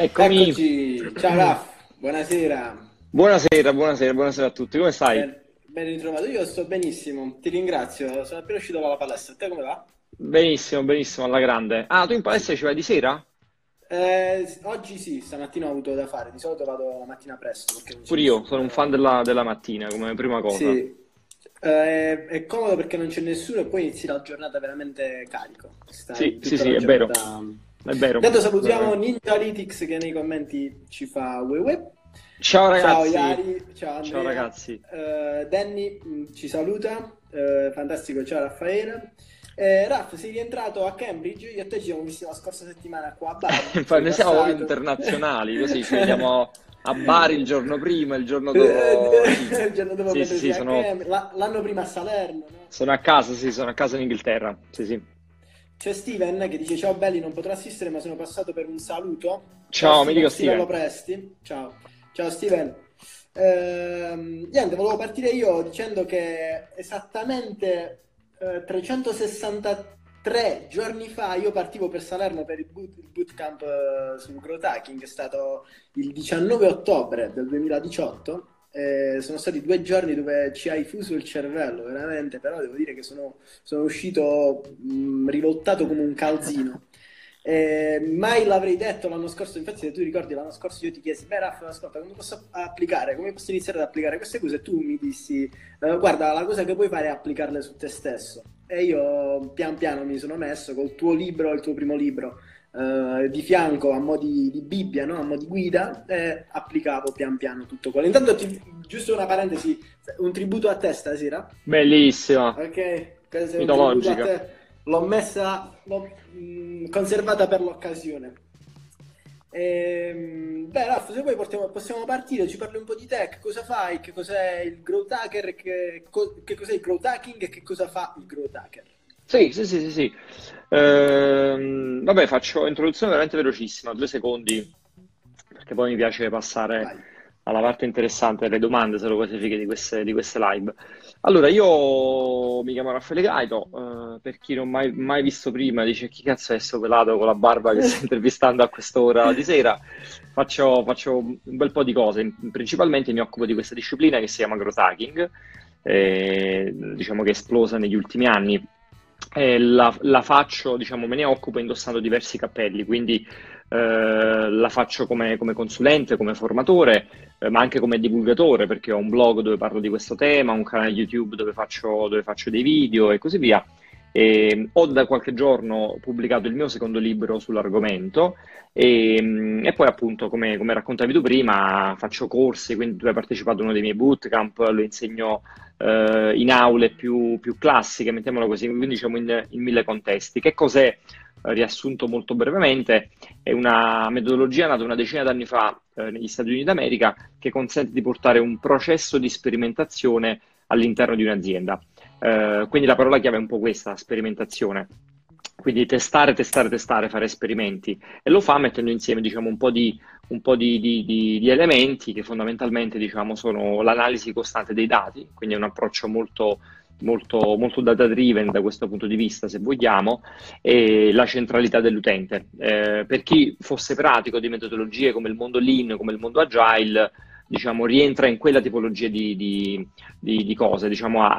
Eccomi. Eccoci, ciao Raf, buonasera. Buonasera, buonasera, buonasera a tutti. Come stai? Ben, ben ritrovato, io sto benissimo, ti ringrazio. Sono appena uscito dalla palestra. Te come va? Benissimo, benissimo, alla grande. Ah, tu in palestra ci vai di sera? Eh, oggi sì, stamattina ho avuto da fare. Di solito vado la mattina presto. Pure io, sono un fan della, della mattina come prima cosa. Sì, Eh, è comodo perché non c'è nessuno e poi inizi la giornata veramente carico. Stai Sì, sì, sì, è vero. È vero. Intanto salutiamo Ninjalytics che nei commenti ci fa wewe. Ciao Ciao ragazzi. Iari, ciao Andrea. Ciao ragazzi. Eh, Danny mh, ci saluta, Eh, fantastico, ciao Raffaele. Eh, Raff, sei rientrato a Cambridge? Io e te ci siamo visti la scorsa settimana qua a Bari. Infatti, noi siamo proprio internazionali, così ci vediamo a Bari il giorno prima, il giorno dopo. Il giorno dopo Sì, sì, sono, l'anno prima a Salerno, no? sono a casa, sì, sono a casa in Inghilterra. Sì, sì. C'è Steven che dice ciao belli, non potrò assistere ma sono passato per un saluto. Ciao, mi dico Steven Steven. lo presti. Ciao, ciao Steven. Ehm, niente, volevo partire io dicendo che esattamente eh, 363 giorni fa io partivo per Salerno per il, boot, il bootcamp eh, sul growth hacking, è stato il 19 ottobre del 2018. Eh, sono stati due giorni dove ci hai fuso il cervello, veramente, però devo dire che sono, sono uscito mh, rivoltato come un calzino. Eh, mai l'avrei detto l'anno scorso, infatti se tu ricordi l'anno scorso io ti chiesi, beh Raff, ascolta, come posso applicare, come posso iniziare ad applicare queste cose? E tu mi dissi, eh, guarda, la cosa che puoi fare è applicarle su te stesso. E io pian piano mi sono messo col tuo libro, il tuo primo libro, eh, di fianco a mo' di, di Bibbia, no? a mo' di guida, e applicavo pian piano tutto quello. Intanto, ti- giusto una parentesi, un tributo a te stasera, Bellissima. ok? Questo è un Mitologica. a te. L'ho messa, l'ho mh, conservata per l'occasione. Ehm, beh, Raff, se vuoi portiamo- possiamo partire, ci parli un po' di te, che cosa fai, che cos'è il growth hacker, che, co- che cos'è il growth hacking e che cosa fa il growth hacker. Sì, sì, sì, sì, sì. Ehm, vabbè, faccio introduzione veramente velocissima, due secondi, perché poi mi piace passare Vai. alla parte interessante delle domande, se lo classifiche di queste, di queste live. Allora, io mi chiamo Raffaele Gaito, eh, per chi non mai, mai visto prima, dice chi cazzo è sto pelato con la barba che sta intervistando a quest'ora di sera, faccio, faccio un bel po' di cose, principalmente mi occupo di questa disciplina che si chiama growth hacking, eh, diciamo che è esplosa negli ultimi anni. E la, la faccio, diciamo, me ne occupo indossando diversi cappelli, quindi eh, la faccio come, come consulente, come formatore, eh, ma anche come divulgatore, perché ho un blog dove parlo di questo tema, un canale YouTube dove faccio, dove faccio dei video e così via. E ho da qualche giorno pubblicato il mio secondo libro sull'argomento e, mm, e poi appunto, come, come raccontavi tu prima, faccio corsi, quindi tu hai partecipato a uno dei miei bootcamp, lo insegno eh, in aule più, più classiche, mettiamolo così, quindi diciamo in, in mille contesti. Che cos'è, eh, riassunto molto brevemente, è una metodologia nata una decina d'anni fa eh, negli Stati Uniti d'America che consente di portare un processo di sperimentazione all'interno di un'azienda. Eh, quindi la parola chiave è un po' questa, sperimentazione. Quindi testare, testare, testare, fare esperimenti e lo fa mettendo insieme diciamo, un po' di, un po' di, di- di- elementi che fondamentalmente diciamo, sono l'analisi costante dei dati, quindi è un approccio molto, molto, molto data driven da questo punto di vista, se vogliamo, e la centralità dell'utente. Eh, per chi fosse pratico di metodologie come il mondo Lean, come il mondo Agile, diciamo, rientra in quella tipologia di, di- di- di cose, diciamo, ha,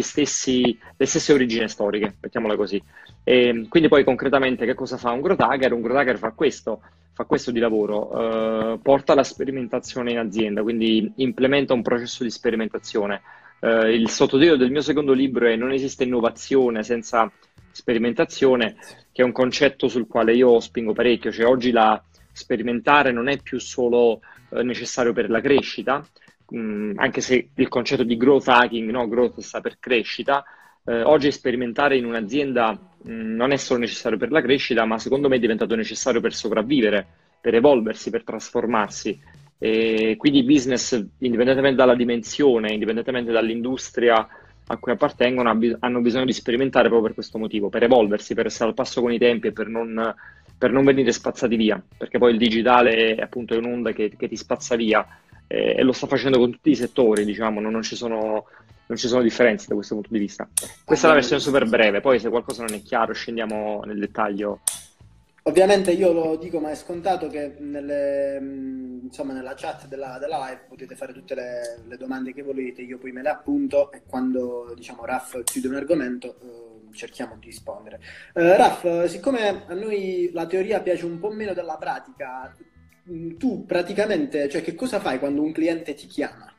stessi, le stesse origini storiche, mettiamola così. E quindi poi concretamente che cosa fa un growth? Un growth fa questo, fa questo di lavoro, eh, porta la sperimentazione in azienda, quindi implementa un processo di sperimentazione. Eh, il sottotitolo del mio secondo libro è Non esiste innovazione senza sperimentazione, che è un concetto sul quale io spingo parecchio, cioè oggi la sperimentare non è più solo eh, necessario per la crescita, mh, anche se il concetto di growth hacking, no, growth sta per crescita, eh, oggi sperimentare in un'azienda mh, non è solo necessario per la crescita, ma secondo me è diventato necessario per sopravvivere, per evolversi, per trasformarsi. E quindi i business, indipendentemente dalla dimensione, indipendentemente dall'industria a cui appartengono, hanno bisogno di sperimentare proprio per questo motivo, per evolversi, per essere al passo con i tempi e per non, per non venire spazzati via, perché poi il digitale è appunto un'onda che, che ti spazza via eh, e lo sta facendo con tutti i settori, diciamo, non, non ci sono, non ci sono differenze da questo punto di vista. Questa è la versione super breve, poi se qualcosa non è chiaro scendiamo nel dettaglio Ovviamente io lo dico, ma è scontato che nelle, insomma, nella chat della, della, live potete fare tutte le, le, domande che volete, io poi me le appunto e quando diciamo Raff chiude un argomento eh, cerchiamo di rispondere. Eh, Raff, siccome a noi la teoria piace un po' meno della pratica, tu praticamente, cioè che cosa fai quando un cliente ti chiama?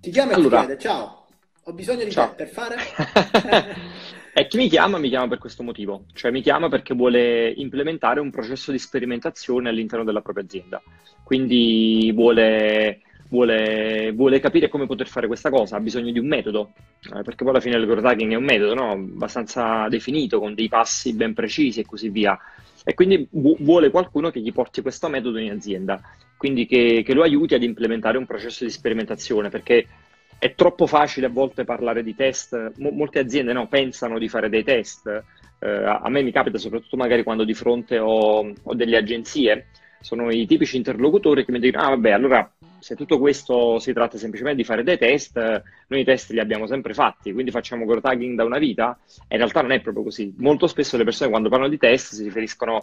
Ti chiama e allora... ti chiede, ciao, ho bisogno di ciao. te per fare... E chi mi chiama, mi chiama per questo motivo, cioè mi chiama perché vuole implementare un processo di sperimentazione all'interno della propria azienda. Quindi vuole, vuole, vuole capire come poter fare questa cosa, ha bisogno di un metodo, eh, perché poi alla fine il growth hacking è un metodo no? abbastanza definito, con dei passi ben precisi e così via. E quindi vu- vuole qualcuno che gli porti questo metodo in azienda, quindi che, che lo aiuti ad implementare un processo di sperimentazione, perché è troppo facile a volte parlare di test, M- molte aziende no, pensano di fare dei test, eh, a me mi capita soprattutto magari quando di fronte ho, ho, delle agenzie, sono i tipici interlocutori che mi dicono, ah vabbè, allora se tutto questo si tratta semplicemente di fare dei test, noi i test li abbiamo sempre fatti, quindi facciamo growth hacking da una vita, in realtà non è proprio così. Molto spesso le persone quando parlano di test si riferiscono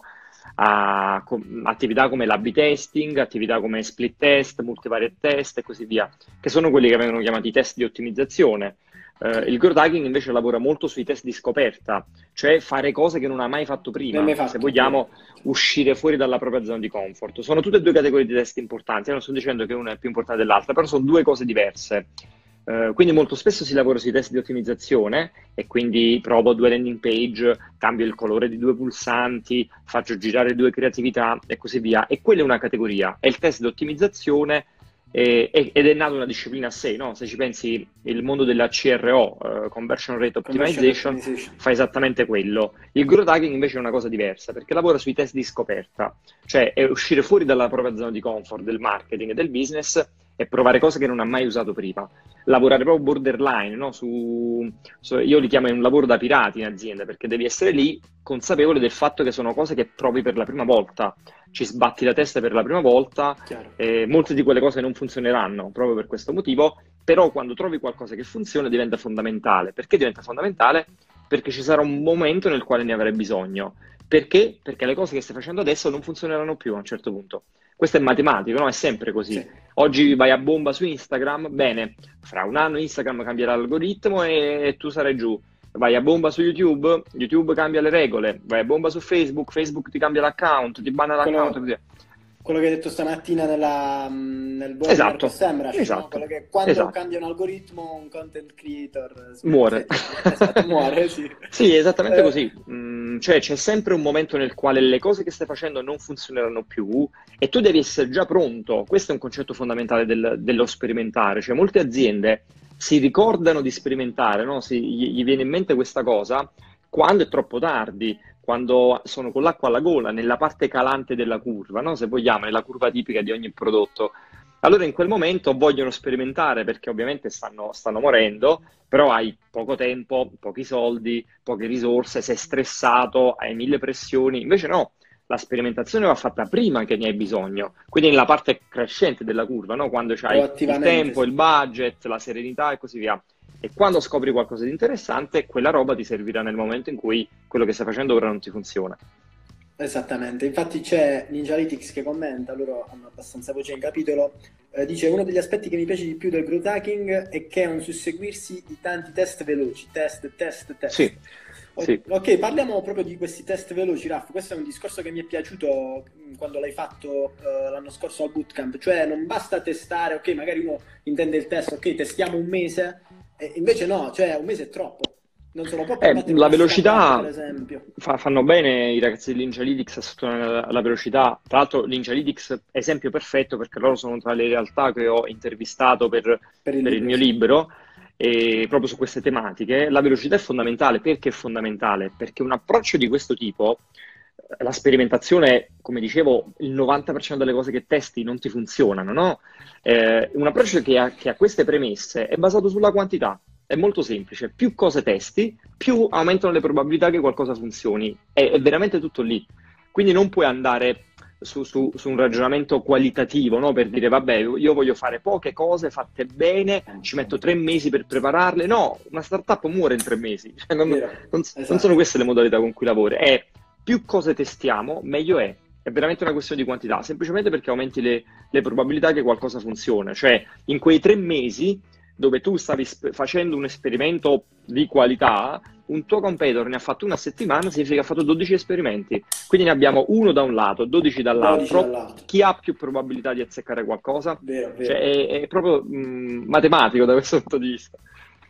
a attività come l'A-B testing, attività come split test, multivariate test e così via, che sono quelli che vengono chiamati test di ottimizzazione. Uh, il growth hacking invece lavora molto sui test di scoperta, cioè fare cose che non ha mai fatto prima, mai fatto, se vogliamo sì. uscire fuori dalla propria zona di comfort. Sono tutte e due categorie di test importanti, non sto dicendo che una è più importante dell'altra, però sono due cose diverse. Uh, quindi molto spesso si lavora sui test di ottimizzazione e quindi provo due landing page, cambio il colore di due pulsanti, faccio girare due creatività e così via. E quella è una categoria. E il test di ottimizzazione eh, ed è nata una disciplina a sé, no? Se ci pensi, il mondo della CRO, uh, eh, Conversion Rate Optimization, Conversion fa esattamente quello. Il growth hacking invece è una cosa diversa, perché lavora sui test di scoperta, cioè è uscire fuori dalla propria zona di comfort del marketing e del business e provare cose che non ha mai usato prima. Lavorare proprio borderline, no? Su, su, io li chiamo un lavoro da pirati in azienda, perché devi essere lì consapevole del fatto che sono cose che provi per la prima volta. Ci sbatti la testa per la prima volta, eh, molte di quelle cose non funzioneranno proprio per questo motivo, però quando trovi qualcosa che funziona diventa fondamentale. Perché diventa fondamentale? Perché ci sarà un momento nel quale ne avrai bisogno. Perché? Perché le cose che stai facendo adesso non funzioneranno più a un certo punto. Questo è matematico, no? È sempre così. Sì. Oggi vai a bomba su Instagram, bene, fra un anno Instagram cambierà l'algoritmo e tu sarai giù. Vai a bomba su YouTube, YouTube cambia le regole. Vai a bomba su Facebook, Facebook ti cambia l'account, ti banna l'account. Quello, quello che hai detto stamattina nella, mm, nel webinar esatto. sembra, esatto. no? che quando esatto. cambia un algoritmo un content creator muore. Esatto, muore sì. sì, esattamente eh. così. Mm, cioè c'è sempre un momento nel quale le cose che stai facendo non funzioneranno più e tu devi essere già pronto. Questo è un concetto fondamentale del, dello sperimentare. Cioè molte aziende si ricordano di sperimentare, no? si, gli, gli viene in mente questa cosa quando è troppo tardi, quando sono con l'acqua alla gola, nella parte calante della curva, no? se vogliamo, nella curva tipica di ogni prodotto. Allora in quel momento vogliono sperimentare perché ovviamente stanno, stanno morendo, però hai poco tempo, pochi soldi, poche risorse, sei stressato, hai mille pressioni. Invece no, la sperimentazione va fatta prima che ne hai bisogno, quindi nella parte crescente della curva, no? quando hai il tempo, sì. il budget, la serenità e così via. E quando scopri qualcosa di interessante, quella roba ti servirà nel momento in cui quello che stai facendo ora non ti funziona. Esattamente, infatti c'è Ninjalytics che commenta, loro hanno abbastanza voce in capitolo, eh, dice uno degli aspetti che mi piace di più del growth hacking è che è un susseguirsi di tanti test veloci, test, test, test. Sì. O- sì. Ok, parliamo proprio di questi test veloci, Raff. Questo è un discorso che mi è piaciuto mm, quando l'hai fatto uh, l'anno scorso al bootcamp. Cioè, non basta testare, ok, magari uno intende il test, ok, testiamo un mese, e invece no, cioè un mese è troppo. Non sono proprio eh, la velocità fa, fanno bene i ragazzi di Linjalytics a sottolineare la velocità. Tra l'altro, Linjalytics esempio perfetto perché loro sono tra le realtà che ho intervistato per, per, il, per il, mio libro. E proprio su queste tematiche, la velocità è fondamentale. Perché è fondamentale? Perché un approccio di questo tipo, la sperimentazione, come dicevo, il 90% delle cose che testi non ti funzionano, no? Eh, un approccio che ha, che ha queste premesse è basato sulla quantità. È molto semplice, più cose testi, più aumentano le probabilità che qualcosa funzioni. È, è veramente tutto lì. Quindi non puoi andare su, su, su un ragionamento qualitativo, no? per dire vabbè, io voglio fare poche cose fatte bene, ci metto tre mesi per prepararle. No, una startup muore in tre mesi. Cioè, non, non, non, sono queste le modalità con cui lavori. È più cose testiamo, meglio è. È veramente una questione di quantità, semplicemente perché aumenti le, le probabilità che qualcosa funzioni. Cioè, in quei tre mesi dove tu stavi sp- facendo un esperimento di qualità, un tuo competitor ne ha fatto una settimana, significa che ha fatto 12 esperimenti. Quindi ne abbiamo uno da un lato, 12 dall'altro. 12 dall'altro. Chi ha più probabilità di azzeccare qualcosa? Vero, vero. Cioè, è, è, proprio mh, matematico da questo punto di vista.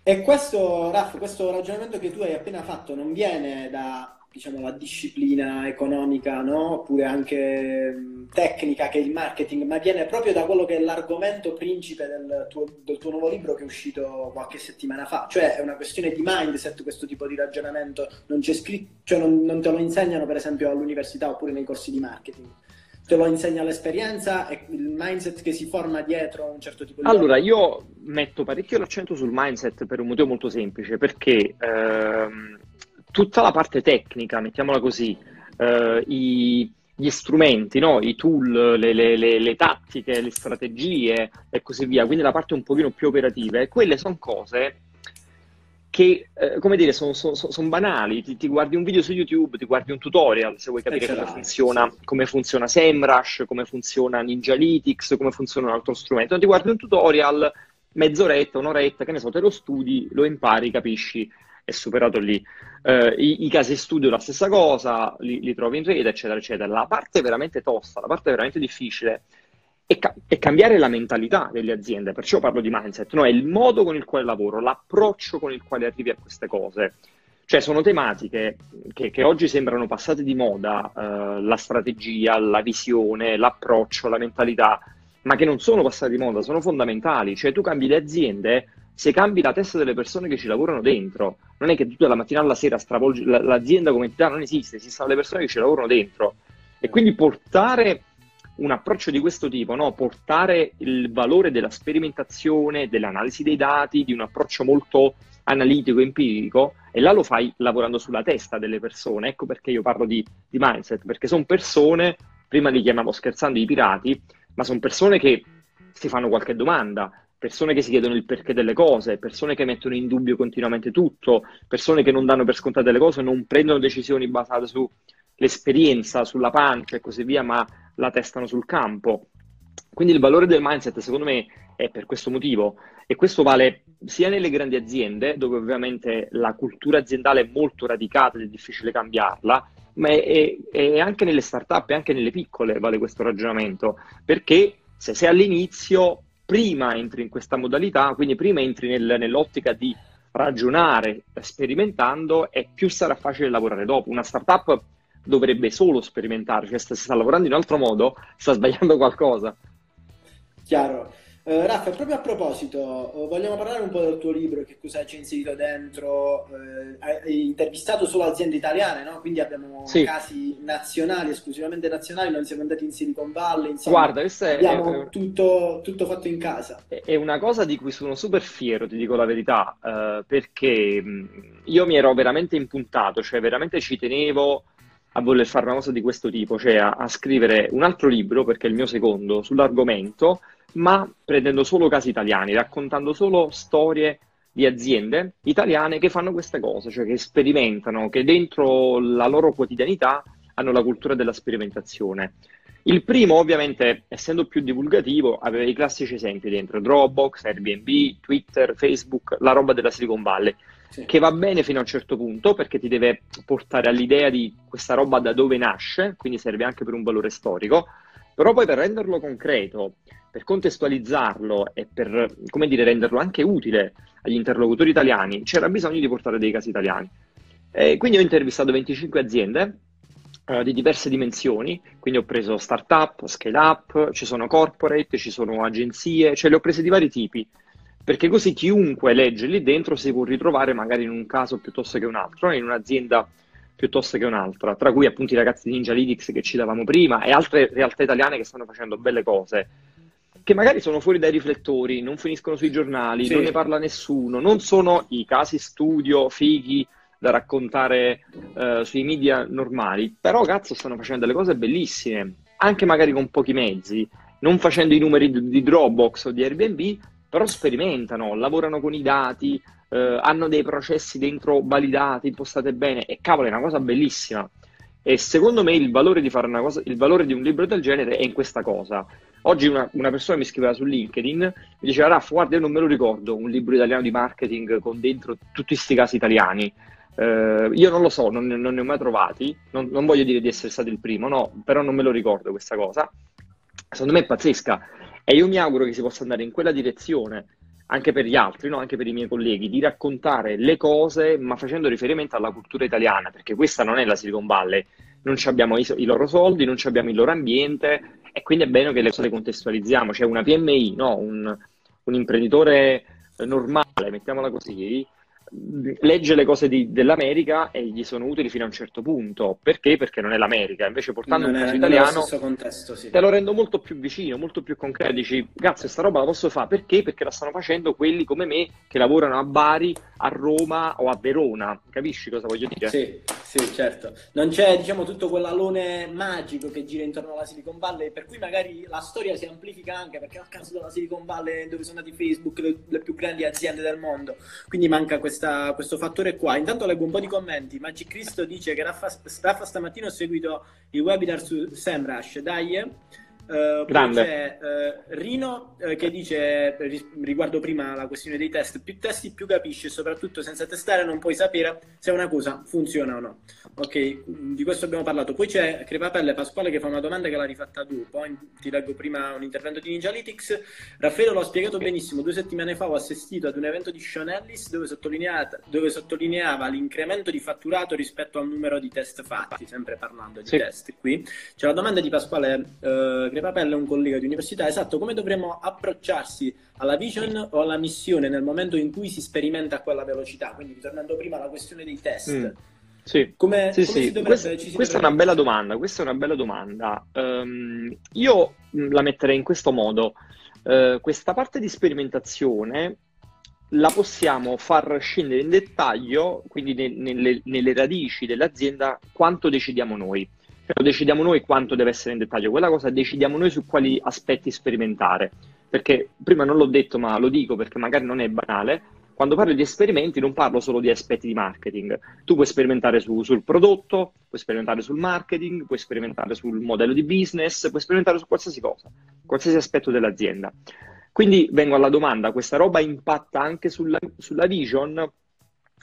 E questo, Raff, questo ragionamento che tu hai appena fatto non viene da diciamo, la disciplina economica, no? oppure anche tecnica che è il marketing, ma viene proprio da quello che è l'argomento principe del tuo, del tuo, nuovo libro che è uscito qualche settimana fa. Cioè è una questione di mindset questo tipo di ragionamento, non c'è scritto, cioè non, non te lo insegnano per esempio all'università oppure nei corsi di marketing te lo insegna l'esperienza e il mindset che si forma dietro un certo tipo di... Allora, io metto parecchio l'accento sul mindset per un motivo molto semplice, perché ehm, tutta la parte tecnica, mettiamola così, eh, i, gli strumenti, no? i tool, le, le, le, le, tattiche, le strategie e così via, quindi la parte un pochino più operativa, e quelle sono cose che, eh, come dire, sono son, son banali. Ti, ti, guardi un video su YouTube, ti guardi un tutorial se vuoi capire come funziona, come funziona SEMrush, come funziona Ninjalytics, come funziona un altro strumento. Ti guardi un tutorial, mezz'oretta, un'oretta, che ne so, te lo studi, lo impari, capisci è superato lì. Uh, i, i, casi studio la stessa cosa, li, li, trovi in rete, eccetera, eccetera. La parte veramente tosta, la parte veramente difficile è, ca- è, cambiare la mentalità delle aziende, perciò parlo di mindset, no? è il modo con il quale lavoro, l'approccio con il quale arrivi a queste cose. Cioè sono tematiche che, che oggi sembrano passate di moda, uh, la strategia, la visione, l'approccio, la mentalità, ma che non sono passate di moda, sono fondamentali. Cioè tu cambi le aziende se cambi la testa delle persone che ci lavorano dentro, non è che tu dalla mattina alla sera stravolgi l'azienda come entità, non esiste, esistono le persone che ci lavorano dentro. E quindi portare un approccio di questo tipo, no? portare il valore della sperimentazione, dell'analisi dei dati, di un approccio molto analitico, empirico, e là lo fai lavorando sulla testa delle persone. Ecco perché io parlo di, di mindset, perché sono persone, prima li chiamavo scherzando i pirati, ma sono persone che si fanno qualche domanda, persone che si chiedono il perché delle cose, persone che mettono in dubbio continuamente tutto, persone che non danno per scontate delle cose, non prendono decisioni basate sull'esperienza, sulla pancia e così via, ma la testano sul campo. Quindi il valore del mindset, secondo me, è per questo motivo. E questo vale sia nelle grandi aziende, dove ovviamente la cultura aziendale è molto radicata ed è difficile cambiarla, ma è, è anche nelle start-up e anche nelle piccole vale questo ragionamento. Perché se sei all'inizio prima entri in questa modalità, quindi prima entri nel, nell'ottica di ragionare sperimentando e più sarà facile lavorare dopo. Una startup dovrebbe solo sperimentare, cioè se sta lavorando in un altro modo sta sbagliando qualcosa. Chiaro. Uh, Raffa, proprio a proposito, uh, vogliamo parlare un po' del tuo libro, che cosa c'è inserito dentro? Uh, hai intervistato solo aziende italiane, no? Quindi abbiamo sì. casi nazionali, esclusivamente nazionali, non siamo andati in Silicon Valley, insomma, Guarda, questo è, abbiamo è, tutto, tutto, fatto in casa. È una cosa di cui sono super fiero, ti dico la verità, perché io mi ero veramente impuntato, cioè veramente ci tenevo a voler fare una cosa di questo tipo, cioè a, a scrivere un altro libro, perché è il mio secondo, sull'argomento, ma prendendo solo casi italiani, raccontando solo storie di aziende italiane che fanno queste cose, cioè che sperimentano, che dentro la loro quotidianità hanno la cultura della sperimentazione. Il primo, ovviamente, essendo più divulgativo, aveva i classici esempi dentro Dropbox, Airbnb, Twitter, Facebook, la roba della Silicon Valley, sì. che va bene fino a un certo punto perché ti deve portare all'idea di questa roba da dove nasce, quindi serve anche per un valore storico, però poi per renderlo concreto, per contestualizzarlo e per, come dire, renderlo anche utile agli interlocutori italiani, c'era bisogno di portare dei casi italiani. E quindi ho intervistato 25 aziende uh, di diverse dimensioni, quindi ho preso startup, scale up, ci sono corporate, ci sono agenzie, cioè le ho prese di vari tipi, perché così chiunque legge lì dentro si può ritrovare magari in un caso piuttosto che un altro, in un'azienda piuttosto che un'altra, tra cui appunto i ragazzi di Ninja Lytics che citavamo prima e altre realtà italiane che stanno facendo belle cose che magari sono fuori dai riflettori, non finiscono sui giornali, sì. non ne parla nessuno, non sono i casi studio fighi da raccontare uh, sui media normali, però cazzo stanno facendo delle cose bellissime, anche magari con pochi mezzi, non facendo i numeri di, di Dropbox o di Airbnb, però sperimentano, lavorano con i dati, uh, hanno dei processi dentro validati, impostate bene, e cavolo è una cosa bellissima. E secondo me il valore di fare una cosa, il valore di un libro del genere è in questa cosa. Oggi una, una persona mi scriveva su LinkedIn, mi diceva, Raff, guarda, io non me lo ricordo, un libro italiano di marketing con dentro tutti questi casi italiani. Uh, io non lo so, non, non, ne ho mai trovati, non, non, voglio dire di essere stato il primo, no, però non me lo ricordo questa cosa. Secondo me è pazzesca e io mi auguro che si possa andare in quella direzione anche per gli altri, no? anche per i miei colleghi, di raccontare le cose ma facendo riferimento alla cultura italiana, perché questa non è la Silicon Valley, non abbiamo i, i, loro soldi, non abbiamo il loro ambiente e quindi è bene che le cose le contestualizziamo, cioè una PMI, no? un, un imprenditore normale, mettiamola così, legge le cose di, dell'America e gli sono utili fino a un certo punto. Perché? Perché non è l'America. Invece portando non un caso italiano contesto, sì. te lo rendo molto più vicino, molto più concreto. Dici, cazzo, questa roba la posso fare. Perché? Perché la stanno facendo quelli come me che lavorano a Bari, a Roma o a Verona. Capisci cosa voglio dire? Sì, sì, certo. Non c'è, diciamo, tutto quell'alone magico che gira intorno alla Silicon Valley, per cui magari la storia si amplifica anche perché a caso della Silicon Valley dove sono nati Facebook, le, le più grandi aziende del mondo. Quindi manca questa questa, questo fattore qua. Intanto leggo un po' di commenti. Magic Cristo dice che Raffa, Raffa stamattina ho seguito il webinar su SEMrush. Dai, Uh, c'è uh, Rino uh, che dice riguardo prima la questione dei test più testi più capisci e soprattutto senza testare non puoi sapere se una cosa funziona o no. Ok di questo abbiamo parlato. Poi c'è Crepapelle Pasquale che fa una domanda che l'ha rifatta tu. Poi ti leggo prima un intervento di Ninjalytics Raffaele l'ho spiegato benissimo. Due settimane fa ho assistito ad un evento di Sean Ellis dove, dove sottolineava l'incremento di fatturato rispetto al numero di test fatti sempre parlando di sì. test qui. C'è la domanda di Pasquale Andrea Papella è un collega di università, esatto, come dovremmo approcciarsi alla vision o alla missione nel momento in cui si sperimenta a quella velocità? Quindi ritornando prima alla questione dei test. Mm. Sì, come, sì, come sì. Dovrebbe, questa, questa è una bella domanda. Questa è una bella domanda. Um, io mm, la metterei in questo modo. Uh, questa parte di sperimentazione la possiamo far scendere in dettaglio, quindi ne, nelle, nelle radici dell'azienda, quanto decidiamo noi lo decidiamo noi quanto deve essere in dettaglio quella cosa, decidiamo noi su quali aspetti sperimentare. Perché prima non l'ho detto, ma lo dico perché magari non è banale. Quando parlo di esperimenti non parlo solo di aspetti di marketing. Tu puoi sperimentare su, sul prodotto, puoi sperimentare sul marketing, puoi sperimentare sul modello di business, puoi sperimentare su qualsiasi cosa, qualsiasi aspetto dell'azienda. Quindi vengo alla domanda, questa roba impatta anche sulla, sulla vision?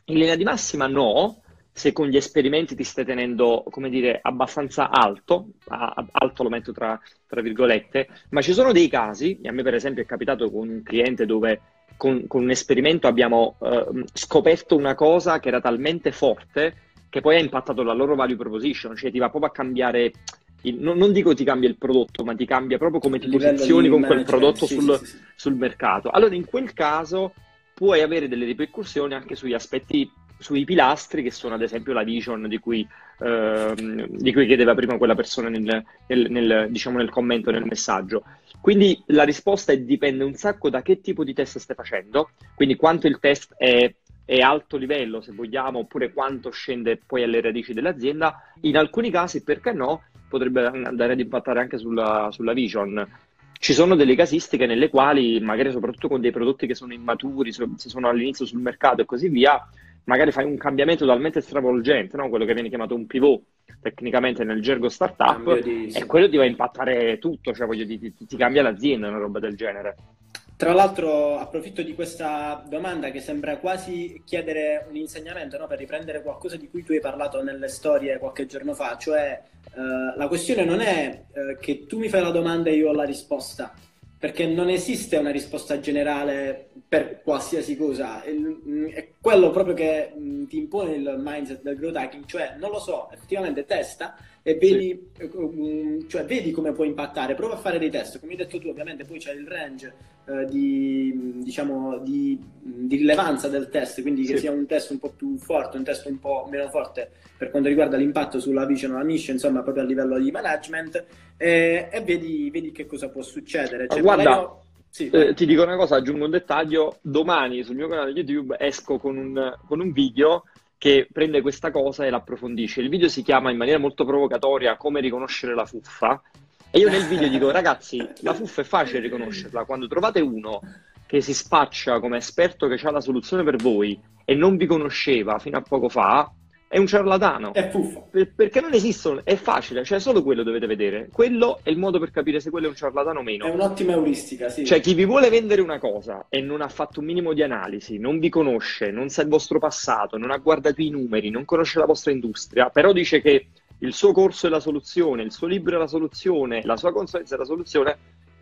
In linea di massima no, se con gli esperimenti ti stai tenendo, come dire, abbastanza alto, a, alto lo metto tra, tra, virgolette, ma ci sono dei casi, a me per esempio è capitato con un cliente dove con, con un esperimento abbiamo uh, scoperto una cosa che era talmente forte che poi ha impattato la loro value proposition, cioè ti va proprio a cambiare, il, non, non, dico ti cambia il prodotto, ma ti cambia proprio come ti posizioni con quel prodotto sì, sul, sì, sì. sul mercato. Allora in quel caso puoi avere delle ripercussioni anche sugli aspetti sui pilastri che sono ad esempio la vision di cui, ehm, di cui chiedeva prima quella persona nel, nel, nel, diciamo nel commento, nel messaggio. Quindi la risposta è dipende un sacco da che tipo di test stai facendo, quindi quanto il test è, è alto livello, se vogliamo, oppure quanto scende poi alle radici dell'azienda. In alcuni casi, perché no, potrebbe andare ad impattare anche sulla, sulla vision. Ci sono delle casistiche nelle quali, magari soprattutto con dei prodotti che sono immaturi, se sono all'inizio sul mercato e così via, magari fai un cambiamento totalmente stravolgente, no? quello che viene chiamato un pivot tecnicamente nel gergo startup, di, e quello ti va a impattare tutto, cioè voglio dire, ti, ti cambia l'azienda, una roba del genere. Tra l'altro approfitto di questa domanda che sembra quasi chiedere un insegnamento no? per riprendere qualcosa di cui tu hai parlato nelle storie qualche giorno fa, cioè uh, la questione non è uh, che tu mi fai la domanda e io ho la risposta, perché non esiste una risposta generale per qualsiasi cosa, è quello proprio che ti impone il mindset del growth hacking, cioè non lo so, effettivamente testa e vedi, sì. Eh, cioè, vedi come può impattare, prova a fare dei test, come hai detto tu ovviamente poi c'è il range eh, di, diciamo, di, di, rilevanza del test, quindi sì. che sia un test un po' più forte, un test un po' meno forte per quanto riguarda l'impatto sulla vision o la mission, insomma proprio a livello di management e, e vedi, vedi, che cosa può succedere. Cioè, Guarda, sì, eh, ti dico una cosa, aggiungo un dettaglio, domani sul mio canale YouTube esco con un, con un video che prende questa cosa e l'approfondisce. Il video si chiama in maniera molto provocatoria Come riconoscere la fuffa. E io nel video dico, ragazzi, la fuffa è facile riconoscerla. Quando trovate uno che si spaccia come esperto che ha la soluzione per voi e non vi conosceva fino a poco fa, è un ciarlatano. È fuffa. Per- perché non esistono, è facile, cioè solo quello dovete vedere. Quello è il modo per capire se quello è un ciarlatano o meno. È un'ottima euristica, sì. Cioè, chi vi vuole vendere una cosa e non ha fatto un minimo di analisi, non vi conosce, non sa il vostro passato, non ha guardato i numeri, non conosce la vostra industria, però dice che il suo corso è la soluzione, il suo libro è la soluzione, la sua consulenza è la soluzione,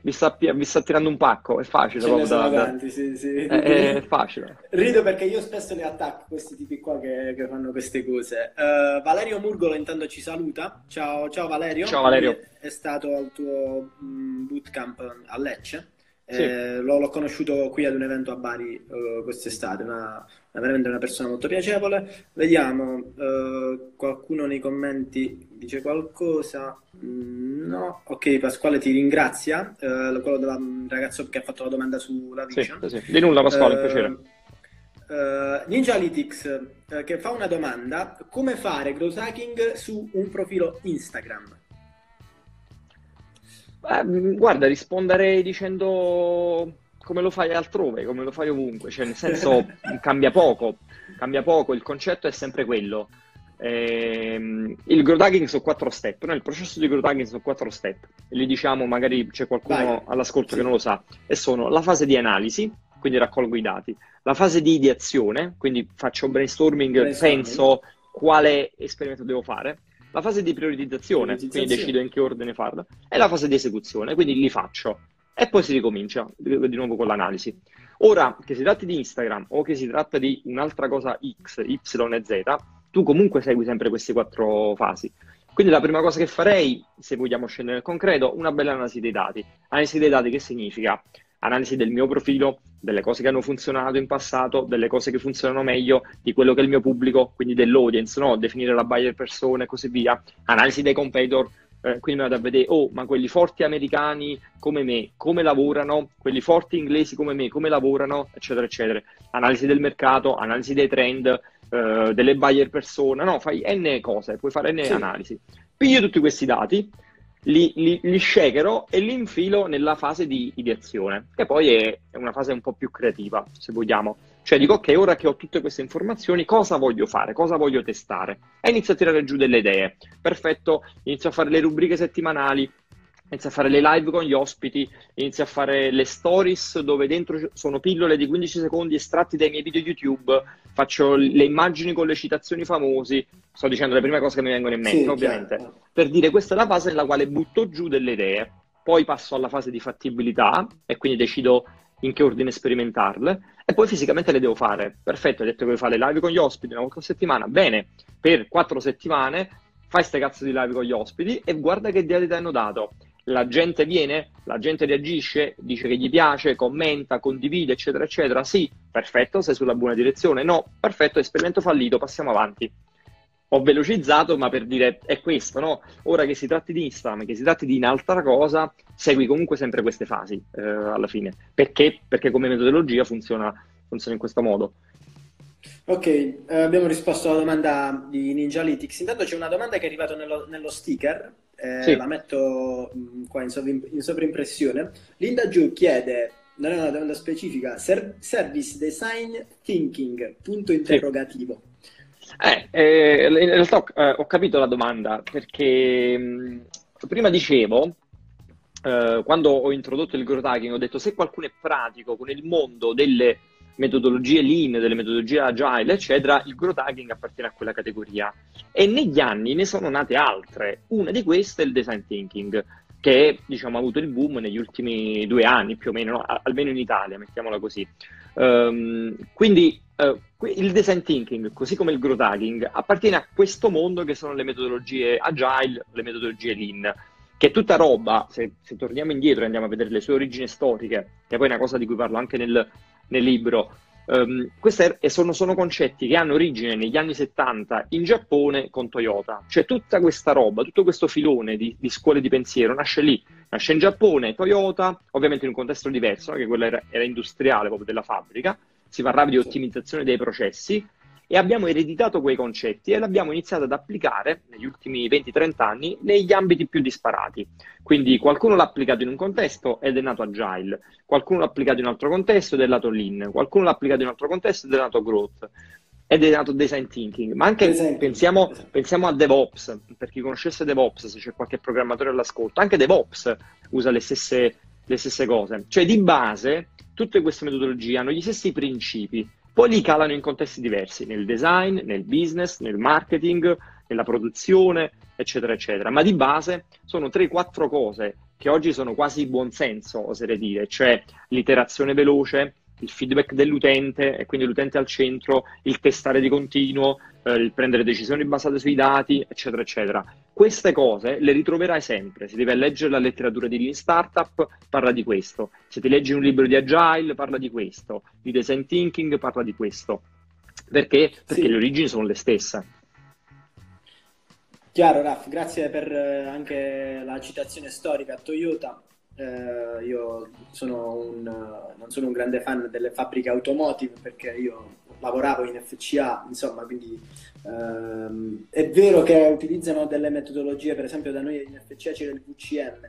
vi sta, vi sta tirando un pacco, è facile. Ce proprio da- da- tanti, sì, sì. È, è facile. Rido perché io spesso li attacco questi tipi qua che, che fanno queste cose. Eh, Valerio Murgolo intanto ci saluta. Ciao, ciao Valerio. Ciao, Valerio. È stato al tuo mh, bootcamp a Lecce. Sì. Eh, l'ho, l'ho conosciuto qui ad un evento a Bari eh, quest'estate, una, è veramente una persona molto piacevole. Vediamo, eh, qualcuno nei commenti dice qualcosa? Mm, No, ok, Pasquale ti ringrazia, eh, quello del ragazzo che ha fatto la domanda sulla Sì, Vision. sì. Di nulla, Pasquale, Eh, piacere. eh, Ninjalytics eh, che fa una domanda: come fare growth hacking su un profilo Instagram? Eh, guarda, risponderei dicendo come lo fai altrove, come lo fai ovunque, cioè nel senso cambia poco, cambia poco, il concetto è sempre quello. Ehm, il growth hacking sono quattro step, noi il processo di growth hacking sono quattro step, li diciamo magari c'è qualcuno Vai. all'ascolto Sì. che non lo sa, e sono la fase di analisi, quindi raccolgo i dati, la fase di ideazione, quindi faccio brainstorming, Brainstorming. penso quale esperimento devo fare, la fase di prioritizzazione, quindi Prioritizzazione. decido in che ordine farla, e la fase di esecuzione, quindi li faccio e poi si ricomincia di di nuovo con l'analisi. Ora, che si tratti di Instagram o che si tratta di un'altra cosa X, Y e Z, tu comunque segui sempre queste quattro fasi. Quindi la prima cosa che farei, se vogliamo scendere nel concreto, una bella analisi dei dati. Analisi dei dati che significa? Analisi del mio profilo, delle cose che hanno funzionato in passato, delle cose che funzionano meglio, di quello che è il mio pubblico, quindi dell'audience, no? Definire la buyer persona e così via. Analisi dei competitor, eh, quindi mi vado a vedere, oh, ma quelli forti americani come me, come lavorano, quelli forti inglesi come me, come lavorano, eccetera, eccetera. Analisi del mercato, analisi dei trend, eh, delle buyer persona, no, fai n cose, puoi fare n Sì. analisi. Piglio tutti questi dati, li, li, li shakero e li infilo nella fase di ideazione, che poi è, è una fase un po' più creativa, se vogliamo. Cioè dico, ok, ora che ho tutte queste informazioni, cosa voglio fare? Cosa voglio testare? E inizio a tirare giù delle idee. Perfetto, inizio a fare le rubriche settimanali, inizio a fare le live con gli ospiti, inizio a fare le stories dove dentro sono pillole di 15 secondi estratti dai miei video YouTube, faccio le immagini con le citazioni famosi, sto dicendo le prime cose che mi vengono in mente, Sì, ovviamente chiaro. per dire questa è la fase nella quale butto giù delle idee, poi passo alla fase di fattibilità e quindi decido in che ordine sperimentarle e poi fisicamente le devo fare. Perfetto, hai detto che vuoi fare live con gli ospiti una volta a settimana, bene, per quattro settimane fai ste cazzo di live con gli ospiti e guarda che idea ti hanno dato. La gente viene, la gente reagisce, dice che gli piace, commenta, condivide, eccetera, eccetera. Sì, perfetto, sei sulla buona direzione. No, perfetto, esperimento fallito, passiamo avanti ho velocizzato, ma per dire è questo, no? Ora che si tratti di Instagram, che si tratti di un'altra cosa, segui comunque sempre queste fasi eh, alla fine. Perché? Perché come metodologia funziona, funziona in questo modo. Ok, eh, abbiamo risposto alla domanda di Ninjalytics. Intanto c'è una domanda che è arrivata nello, nello sticker, eh, Sì. la metto mh, qua in, sovrim- in sovrimpressione. Linda Giù chiede, non è una domanda specifica, ser- service design thinking, punto interrogativo. Eh, eh, in realtà ho, eh, ho capito la domanda perché mh, prima dicevo, eh, quando ho introdotto il growth hacking, ho detto se qualcuno è pratico con il mondo delle metodologie lean, delle metodologie agile, eccetera, il growth hacking appartiene a quella categoria. E negli anni ne sono nate altre. Una di queste è il design thinking, che diciamo, ha avuto il boom negli ultimi due anni più o meno, no? Almeno in Italia, mettiamola così. Ehm, quindi que- il design thinking, così come il growth hacking, appartiene a questo mondo che sono le metodologie agile, le metodologie lean, che è tutta roba, se, se torniamo indietro e andiamo a vedere le sue origini storiche, che poi è una cosa di cui parlo anche nel, nel libro, ehm, questi sono, sono concetti che hanno origine negli anni 70 in Giappone con Toyota, cioè tutta questa roba, tutto questo filone di, di scuole di pensiero nasce lì, nasce in Giappone, Toyota, ovviamente in un contesto diverso, no? che quello era, era industriale proprio della fabbrica, si parlava di ottimizzazione dei processi e abbiamo ereditato quei concetti e l'abbiamo iniziato ad applicare negli ultimi 20-30 anni negli ambiti più disparati. Quindi qualcuno l'ha applicato in un contesto ed è nato agile, qualcuno l'ha applicato in un altro contesto ed è nato lean, qualcuno l'ha applicato in un altro contesto ed è nato growth. ed è nato design thinking, ma anche pensiamo, Esempio. pensiamo a DevOps, per chi conoscesse DevOps, se c'è qualche programmatore all'ascolto, anche DevOps usa le stesse, le stesse cose, cioè di base tutte queste metodologie hanno gli stessi principi, poi li calano in contesti diversi, nel design, nel business, nel marketing, nella produzione, eccetera, eccetera, ma di base sono 3-4 cose che oggi sono quasi buonsenso, oserei dire, cioè l'iterazione veloce, il feedback dell'utente e quindi l'utente al centro, il testare di continuo, eh, il prendere decisioni basate sui dati, eccetera, eccetera. Queste cose le ritroverai sempre. Se devi leggere la letteratura di Lean Startup, parla di questo. Se ti leggi un libro di Agile, parla di questo. Di Design Thinking, parla di questo. Perché? Perché Sì. le origini sono le stesse. Chiaro, Raff, grazie per eh, anche la citazione storica a Toyota. Eh, io sono un, non sono un grande fan delle fabbriche automotive perché io lavoravo in FCA, insomma, quindi ehm, è vero che utilizzano delle metodologie, per esempio da noi in FCA c'è il VCM,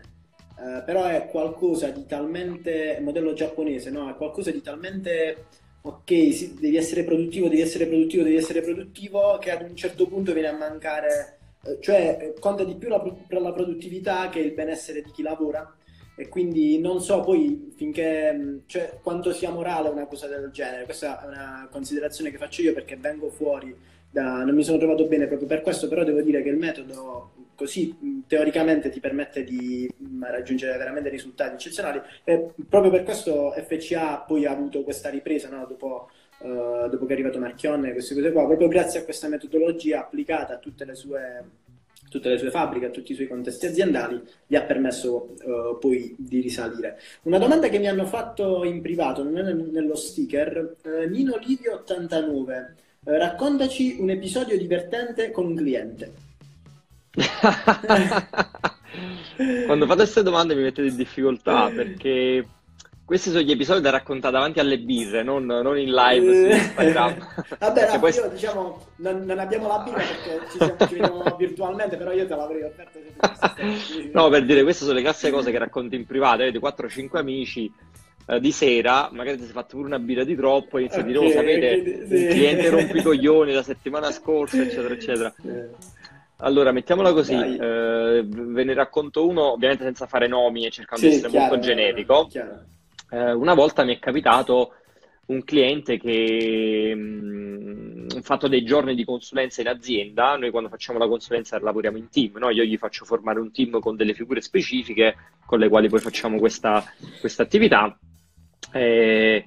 eh, però è qualcosa di talmente, modello giapponese, no? È qualcosa di talmente, ok, sì, devi essere produttivo, devi essere produttivo, devi essere produttivo, che ad un certo punto viene a mancare, eh, cioè eh, conta di più la, la produttività che il benessere di chi lavora. E quindi non so poi finché, mh, cioè, quanto sia morale una cosa del genere. Questa è una considerazione che faccio io perché vengo fuori da, non mi sono trovato bene proprio per questo, però devo dire che il metodo così mh, teoricamente ti permette di mh, raggiungere veramente risultati eccezionali e proprio per questo FCA poi ha avuto questa ripresa no? dopo, eh, dopo che è arrivato Marchionne queste cose qua, proprio grazie a questa metodologia applicata a tutte le sue tutte le sue fabbriche, tutti i suoi contesti aziendali, gli ha permesso eh, poi di risalire. Una domanda che mi hanno fatto in privato, non è nello sticker, eh, Nino Livio 89, eh, raccontaci un episodio divertente con un cliente. Quando fate queste domande mi mettete in difficoltà perché questi sono gli episodi da raccontare davanti alle birre, non, non in live su Instagram. Eh, Vabbè, Perché no, poi- io diciamo, non, non abbiamo la birra perché ci, siamo, ci vediamo virtualmente, però io te l'avrei offerta. se No, per dire, queste sono le classiche cose che racconti in privato, avete 4-5 amici eh, di sera, magari ti sei fatto pure una birra di troppo e inizi a dire, oh, sapete, quindi- il sì. cliente rompe i coglioni la settimana scorsa, eccetera, eccetera. Eh, Allora, mettiamola così, eh, ve ne racconto uno, ovviamente senza fare nomi e cercando sì, di essere chiaro, molto generico. chiaro. Eh, una volta mi è capitato un cliente che mh, ha fatto dei giorni di consulenza in azienda. Noi quando facciamo la consulenza lavoriamo in team, no? Io gli faccio formare un team con delle figure specifiche con le quali poi facciamo questa, questa attività. Eh,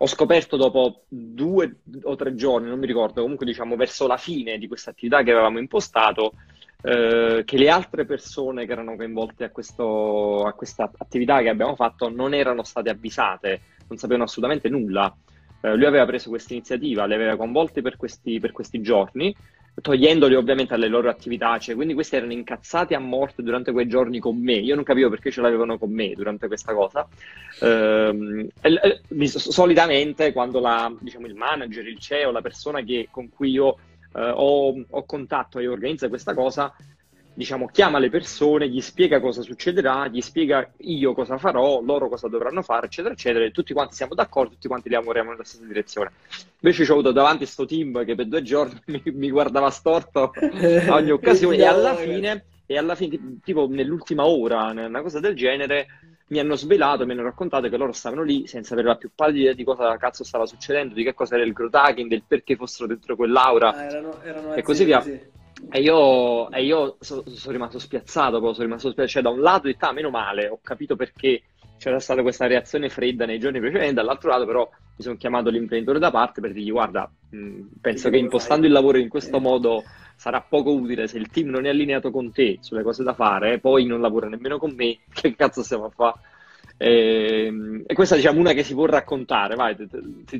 ho scoperto dopo due o tre giorni, non mi ricordo, comunque diciamo verso la fine di questa attività che avevamo impostato, eh, che le altre persone che erano coinvolte a, questo- a questa attività che abbiamo fatto non erano state avvisate, non sapevano assolutamente nulla. Eh, lui aveva preso questa iniziativa, le aveva coinvolte per questi, per questi giorni, togliendoli ovviamente alle loro attività, cioè, quindi questi erano incazzati a morte durante quei giorni con me. Io non capivo perché ce l'avevano con me durante questa cosa. Ehm, solitamente quando la, diciamo, il manager, il CEO, la persona che- con cui io eh, ho, ho contatto e organizza questa cosa, diciamo, chiama le persone, gli spiega cosa succederà, gli spiega io cosa farò, loro cosa dovranno fare, eccetera, eccetera, e tutti quanti siamo d'accordo, tutti quanti lavoriamo nella stessa direzione. Invece ci ho avuto davanti sto team che per due giorni mi, mi guardava storto a ogni occasione e alla fine, e alla fine, tipo nell'ultima ora, una cosa del genere, mi hanno svelato, mi hanno raccontato che loro stavano lì senza avere la più pallida idea di cosa cazzo stava succedendo, di che cosa era il growth hacking, del perché fossero dentro quell'aura. Ah, erano, erano E così via. E io, e io so- sono rimasto spiazzato, sono rimasto spiazzato. Cioè, da un lato, ho detto, ah, meno male, ho capito perché c'era stata questa reazione fredda nei giorni precedenti, dall'altro lato, però, mi sono chiamato l'imprenditore da parte per dirgli, guarda, mh, penso Che impostando fai? il lavoro in questo Eh. modo sarà poco utile se il team non è allineato con te sulle cose da fare, poi non lavora nemmeno con me, che cazzo stiamo a fare? E, e questa diciamo una che si può raccontare, vai, ti,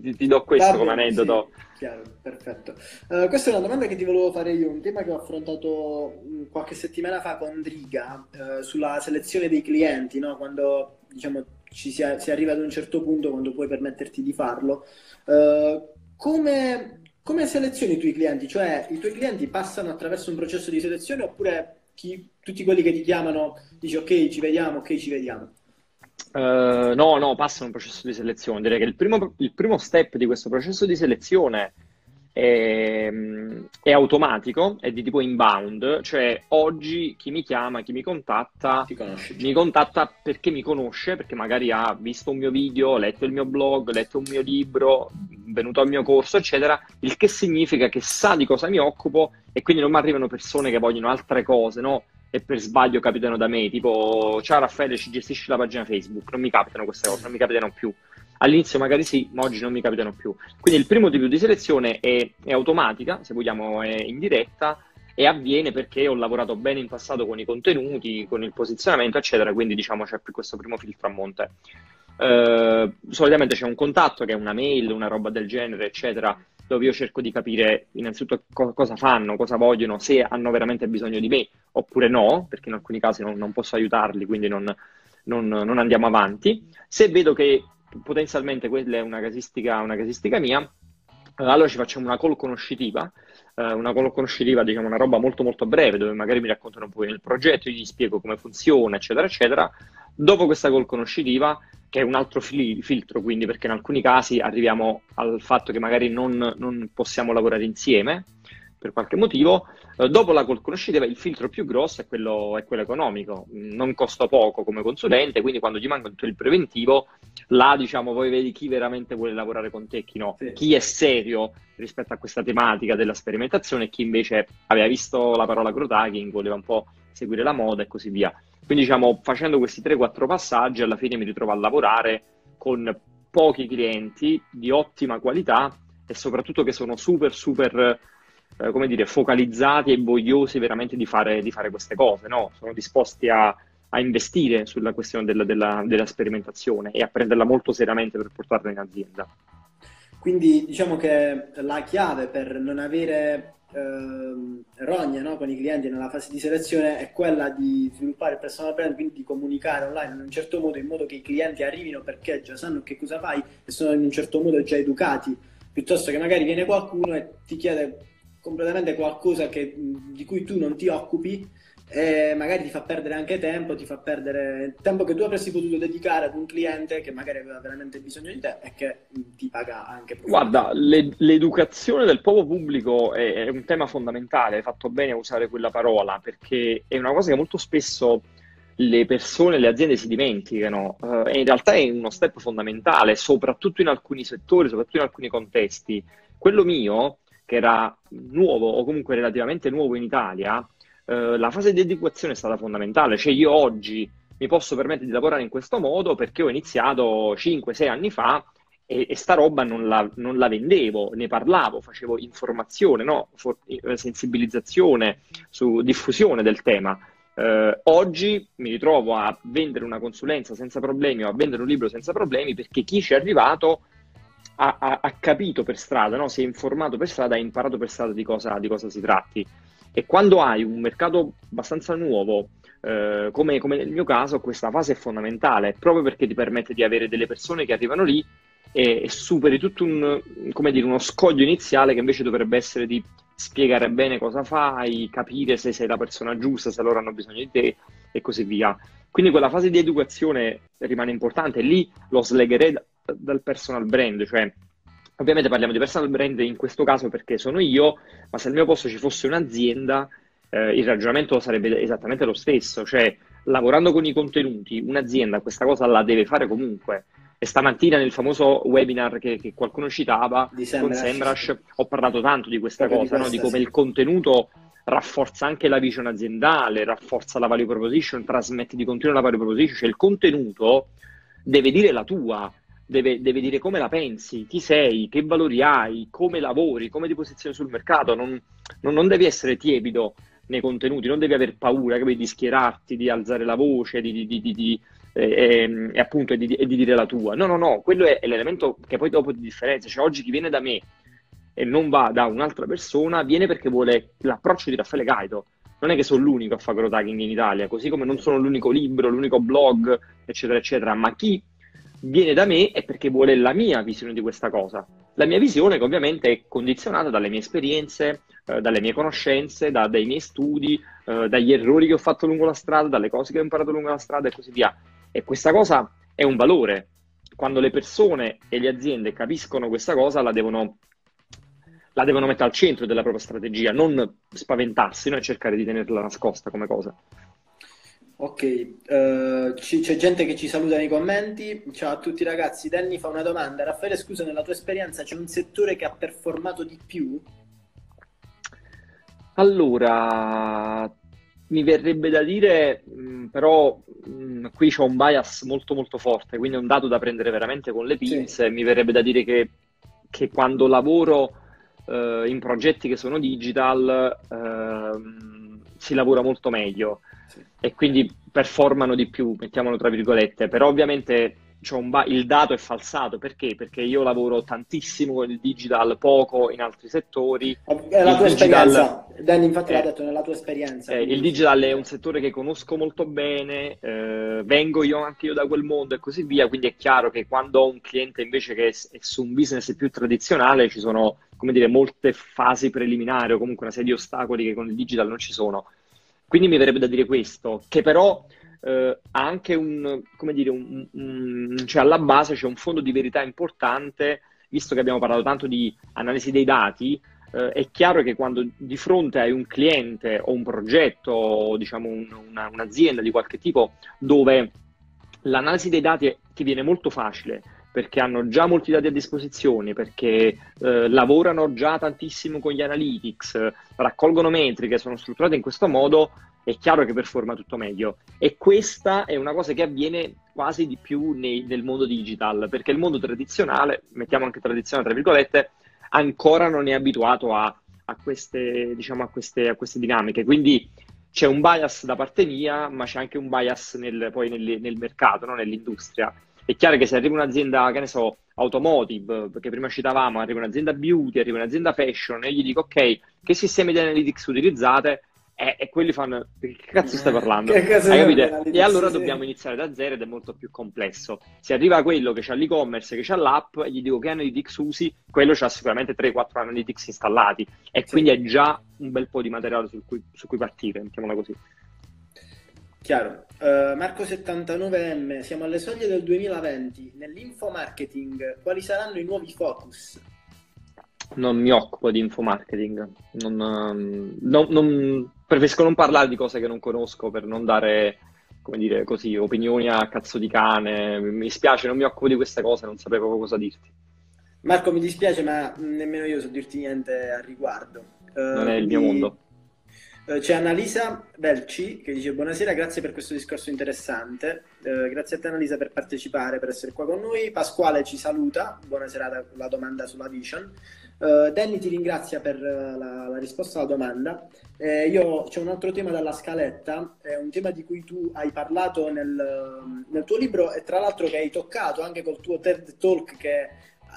ti- ti- do questo Va come aneddoto. sì, chiaro, perfetto. Eh, questa è una domanda che ti volevo fare io, un tema che ho affrontato mh, qualche settimana fa con Driga, eh, sulla selezione dei clienti, no? Quando diciamo ci si, si arriva ad un certo punto, quando puoi permetterti di farlo. Eh, come, come selezioni i tuoi clienti? Cioè, i tuoi clienti passano attraverso un processo di selezione oppure chi- tutti quelli che ti chiamano dici ok, ci vediamo, ok, ci vediamo? Eh, no, no, passa un processo di selezione. Direi che il primo, il primo step di questo processo di selezione è, è, automatico, è di tipo inbound, cioè oggi chi mi chiama, chi mi contatta, mi contatta perché mi conosce, perché magari ha visto un mio video, letto il mio blog, letto un mio libro, venuto al mio corso, eccetera, il che significa che sa di cosa mi occupo e quindi non mi arrivano persone che vogliono altre cose, no? E per sbaglio capitano da me, tipo, ciao Raffaele, ci gestisci la pagina Facebook, non mi capitano queste cose, non mi capitano più. All'inizio magari sì, ma oggi non mi capitano più. Quindi il primo tipo di selezione è, è automatica, se vogliamo è indiretta, e avviene perché ho lavorato bene in passato con i contenuti, con il posizionamento, eccetera, quindi diciamo c'è questo primo filtro a monte. Uh, solitamente c'è un contatto che è una mail, una roba del genere, eccetera, dove io cerco di capire innanzitutto co- cosa fanno, cosa vogliono, se hanno veramente bisogno di me oppure no, perché in alcuni casi non, non posso aiutarli, quindi non, non, non, andiamo avanti. Se vedo che potenzialmente quella è una casistica, una casistica mia, eh, allora ci facciamo una call conoscitiva, eh, una call conoscitiva, diciamo una roba molto molto breve, dove magari mi raccontano un po' del progetto, io gli spiego come funziona, eccetera, eccetera. Dopo questa call conoscitiva, che è un altro fil- filtro, quindi perché in alcuni casi arriviamo al fatto che magari non, non possiamo lavorare insieme, per qualche motivo. Eh, dopo la call conoscitiva il filtro più grosso è quello, è quello, economico, non costa poco come consulente, quindi quando ti manca tutto il preventivo, là diciamo poi vedi chi veramente vuole lavorare con te, chi no, sì. chi è serio rispetto a questa tematica della sperimentazione e chi invece aveva visto la parola growth hacking, voleva un po' seguire la moda e così via. Quindi diciamo facendo questi 3-4 passaggi alla fine mi ritrovo a lavorare con pochi clienti di ottima qualità e soprattutto che sono super super eh, come dire, focalizzati e vogliosi veramente di fare, di fare queste cose, no? Sono disposti a, a investire sulla questione della, della, della, sperimentazione e a prenderla molto seriamente per portarla in azienda. Quindi diciamo che la chiave per non avere eh, rogne no, con i clienti nella fase di selezione è quella di sviluppare il personal brand, quindi di comunicare online in un certo modo, in modo che i clienti arrivino perché già sanno che cosa fai e sono in un certo modo già educati, piuttosto che magari viene qualcuno e ti chiede completamente qualcosa che, di cui tu non ti occupi e magari ti fa perdere anche tempo, ti fa perdere tempo che tu avresti potuto dedicare ad un cliente che magari aveva veramente bisogno di te e che ti paga anche. Guarda, le, l'educazione del popolo pubblico è, è, un tema fondamentale, hai fatto bene a usare quella parola perché è una cosa che molto spesso le persone, le aziende si dimenticano uh, in realtà è uno step fondamentale, soprattutto in alcuni settori, soprattutto in alcuni contesti. Quello mio che era nuovo o comunque relativamente nuovo in Italia, eh, la fase di educazione è stata fondamentale. Cioè io oggi mi posso permettere di lavorare in questo modo perché ho iniziato 5-6 anni fa e, e, sta roba non la, non la, vendevo, ne parlavo, facevo informazione, no? For, eh, sensibilizzazione su diffusione del tema. Eh, oggi mi ritrovo a vendere una consulenza senza problemi o a vendere un libro senza problemi perché chi ci è arrivato ha, ha, ha capito per strada, no? si è informato per strada, ha imparato per strada di cosa, di cosa si tratti. E quando hai un mercato abbastanza nuovo, eh, come, come, nel mio caso, questa fase è fondamentale, proprio perché ti permette di avere delle persone che arrivano lì e, e superi tutto un, dire, uno scoglio iniziale che invece dovrebbe essere di spiegare bene cosa fai, capire se sei la persona giusta, se loro hanno bisogno di te e così via. Quindi quella fase di educazione rimane importante, lì lo slegherei dal personal brand, cioè ovviamente parliamo di personal brand in questo caso perché sono io, ma se al mio posto ci fosse un'azienda, eh, il ragionamento sarebbe esattamente lo stesso, cioè lavorando con i contenuti, un'azienda questa cosa la deve fare comunque. E stamattina nel famoso webinar che, che qualcuno citava di con Semrush ho parlato tanto di questa Proprio cosa, di questa, no? di come sì. il contenuto rafforza anche la vision aziendale, rafforza la value proposition, trasmette di continuo la value proposition, cioè il contenuto deve dire la tua, deve, deve, dire come la pensi, chi sei, che valori hai, come lavori, come ti posizioni sul mercato. Non, non, non devi essere tiepido nei contenuti, non devi aver paura capito, di schierarti, di alzare la voce, di, di, di, di eh, e appunto di, di, dire la tua. No, no, no, quello è, è l'elemento che poi dopo ti differenzia. Cioè, oggi chi viene da me e non va da un'altra persona, viene perché vuole l'approccio di Raffaele Gaito. Non è che sono l'unico a fare growth hacking in Italia, così come non sono l'unico libro, l'unico blog, eccetera, eccetera, ma chi viene da me è perché vuole la mia visione di questa cosa. La mia visione ovviamente è condizionata dalle mie esperienze, eh, dalle mie conoscenze, da, dai miei studi, eh, dagli errori che ho fatto lungo la strada, dalle cose che ho imparato lungo la strada e così via. E questa cosa è un valore. Quando le persone e le aziende capiscono questa cosa, la devono, la devono mettere al centro della propria strategia, non spaventarsi no? e cercare di tenerla nascosta come cosa. Ok, uh, c- c'è gente che ci saluta nei commenti. Ciao a tutti ragazzi. Danny fa una domanda. Raffaele, scusa, nella tua esperienza c'è un settore che ha performato di più? Allora, mi verrebbe da dire, mh, mm, però mh, mm, qui c'è un bias molto molto forte, quindi è un dato da prendere veramente con le pinze. Sì. Mi verrebbe da dire che, che quando lavoro uh, in progetti che sono digital uh, si lavora molto meglio sì. e quindi performano di più, mettiamolo tra virgolette, però ovviamente ba- il dato è falsato perché? Perché io lavoro tantissimo con il digital, poco in altri settori. È la tua digital, esperienza, Danny infatti eh, l'ha detto, nella tua esperienza. Eh, il digital è un settore che conosco molto bene, eh, vengo io anche io da quel mondo e così via, quindi è chiaro che quando ho un cliente invece che è, è su un business più tradizionale ci sono, come dire, molte fasi preliminari o comunque una serie di ostacoli che con il digital non ci sono. Quindi mi verrebbe da dire questo, che però eh, ha anche un, come dire, un, un, cioè alla base c'è un fondo di verità importante, visto che abbiamo parlato tanto di analisi dei dati, eh, è chiaro che quando di fronte hai un cliente o un progetto, o diciamo un, una, un'azienda di qualche tipo, dove l'analisi dei dati ti viene molto facile, perché hanno già molti dati a disposizione, perché eh, lavorano già tantissimo con gli analytics, raccolgono metriche, sono strutturate in questo modo, è chiaro che performa tutto meglio. E questa è una cosa che avviene quasi di più nei, nel mondo digital, perché il mondo tradizionale, mettiamo anche tradizionale tra virgolette, ancora non è abituato a, a, queste, diciamo, a, queste, a queste dinamiche. Quindi c'è un bias da parte mia, ma c'è anche un bias nel, poi nel, nel mercato, no? nell'industria. È chiaro che se arriva un'azienda, che ne so, automotive, perché prima citavamo, arriva un'azienda beauty, arriva un'azienda fashion, e gli dico, ok, che sistemi di analytics utilizzate? E, e, quelli fanno, che cazzo stai parlando? Hai capito? E allora dobbiamo iniziare da zero ed è molto più complesso. Se arriva quello che ha l'e-commerce, che ha l'app, e gli dico che analytics usi, quello ha sicuramente 3-4 analytics installati e sì. quindi è già un bel po' di materiale su cui, su cui partire, mettiamola così. Chiaro. Uh, Marco 79M, siamo alle soglie del 2020. Nell'info marketing, quali saranno i nuovi focus? Non mi occupo di info marketing. Non, um, non, non, preferisco non parlare di cose che non conosco per non dare, come dire, così, opinioni a cazzo di cane. Mi spiace, non mi occupo di queste cose, non sapevo proprio cosa dirti. Marco, mi dispiace, ma nemmeno io so dirti niente al riguardo. Uh, non è il mio mondo. Eh, c'è Annalisa Belci che dice buonasera, grazie per questo discorso interessante, uh, grazie a te Annalisa per partecipare, per essere qua con noi. Pasquale ci saluta, buonasera la domanda sulla Vision. Uh, Danny ti ringrazia per la, la risposta alla domanda. Eh, io c'è un altro tema dalla scaletta, è un tema di cui tu hai parlato nel, nel tuo libro e tra l'altro che hai toccato anche col tuo TED Talk che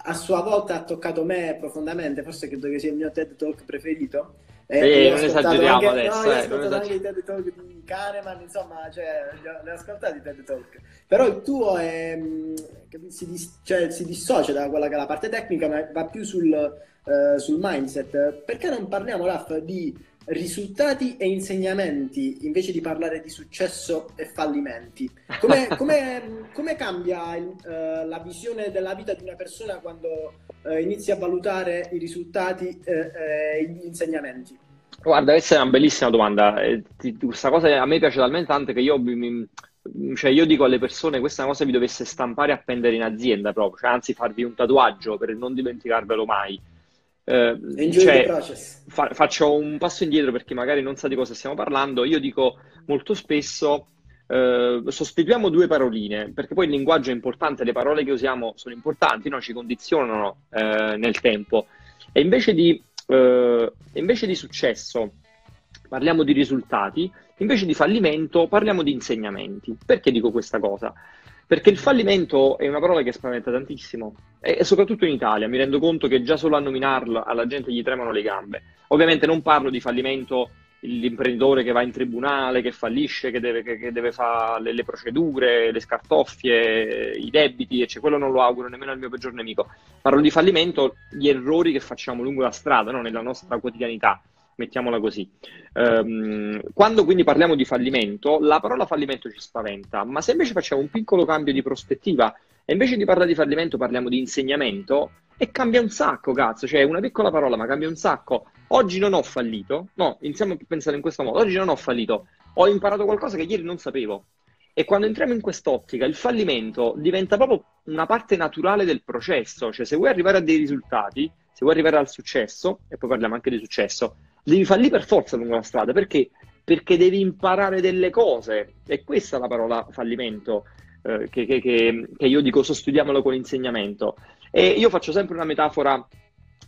a sua volta ha toccato me profondamente, forse credo che sia il mio TED Talk preferito. Eh, non esageriamo anche, adesso. No, eh, ho ascoltato anche i TED Talk di Kahneman, insomma, cioè, li ho ascoltati i TED Talk. Però il tuo è, mm, si, dis, cioè, si, dissocia da quella che è la parte tecnica, ma va più sul, uh, sul mindset. Perché non parliamo, Raff, di risultati e insegnamenti invece di parlare di successo e fallimenti? Come, come, come cambia il, uh, la visione della vita di una persona quando uh, inizi a valutare i risultati e gli insegnamenti? Guarda, questa è una bellissima domanda. Eh, questa cosa a me piace talmente tanto che io, mi, cioè io dico alle persone questa cosa vi dovesse stampare e appendere in azienda proprio, cioè, anzi farvi un tatuaggio per non dimenticarvelo mai. Eh, cioè, fa, faccio un passo indietro perché magari non sa di cosa stiamo parlando. Io dico molto spesso eh, sostituiamo due paroline perché poi il linguaggio è importante, le parole che usiamo sono importanti, no? ci condizionano eh, nel tempo. E invece di eh, invece di successo parliamo di risultati, invece di fallimento parliamo di insegnamenti. Perché dico questa cosa? Perché il fallimento è una parola che spaventa tantissimo e, soprattutto in Italia mi rendo conto che già solo a nominarla alla gente gli tremano le gambe. Ovviamente non parlo di fallimento l'imprenditore che va in tribunale, che fallisce, che deve, che, che deve fare le, le, procedure, le scartoffie, i debiti, cioè, quello non lo auguro nemmeno al mio peggior nemico. Parlo di fallimento, gli errori che facciamo lungo la strada, no? nella nostra quotidianità, mettiamola così. Um, quando quindi parliamo di fallimento, la parola fallimento ci spaventa, ma se invece facciamo un piccolo cambio di prospettiva E invece di parlare di fallimento parliamo di insegnamento e cambia un sacco, cazzo, cioè una piccola parola ma cambia un sacco. Oggi non ho fallito, no, iniziamo a pensare in questo modo, oggi non ho fallito, ho imparato qualcosa che ieri non sapevo. E quando entriamo in quest'ottica, il fallimento diventa proprio una parte naturale del processo, cioè se vuoi arrivare a dei risultati, se vuoi arrivare al successo, e poi parliamo anche di successo, devi fallire per forza lungo la strada, perché? Perché devi imparare delle cose, e questa è la parola fallimento, eh, che, che, che, io dico sostituiamolo con l'insegnamento. E io faccio sempre una metafora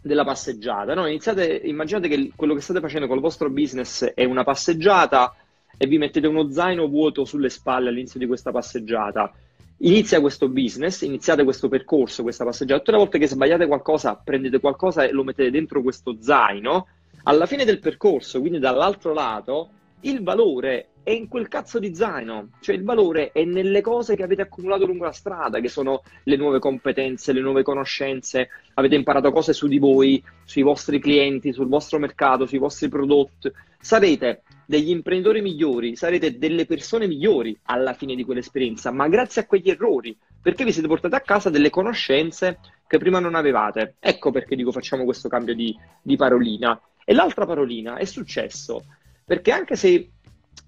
della passeggiata, no? Iniziate, immaginate che quello che state facendo con il vostro business è una passeggiata, e vi mettete uno zaino vuoto sulle spalle all'inizio di questa passeggiata. Inizia questo business, iniziate questo percorso, questa passeggiata. Tutte le volte che sbagliate qualcosa, prendete qualcosa e lo mettete dentro questo zaino. Alla fine del percorso, quindi dall'altro lato, il valore è in quel cazzo di zaino, cioè il valore è nelle cose che avete accumulato lungo la strada, che sono le nuove competenze, le nuove conoscenze, avete imparato cose su di voi, sui vostri clienti, sul vostro mercato, sui vostri prodotti. Sarete degli imprenditori migliori, sarete delle persone migliori alla fine di quell'esperienza, ma grazie a quegli errori, perché vi siete portati a casa delle conoscenze che prima non avevate. Ecco perché dico facciamo questo cambio di, di parolina. E l'altra parolina è successo, perché anche se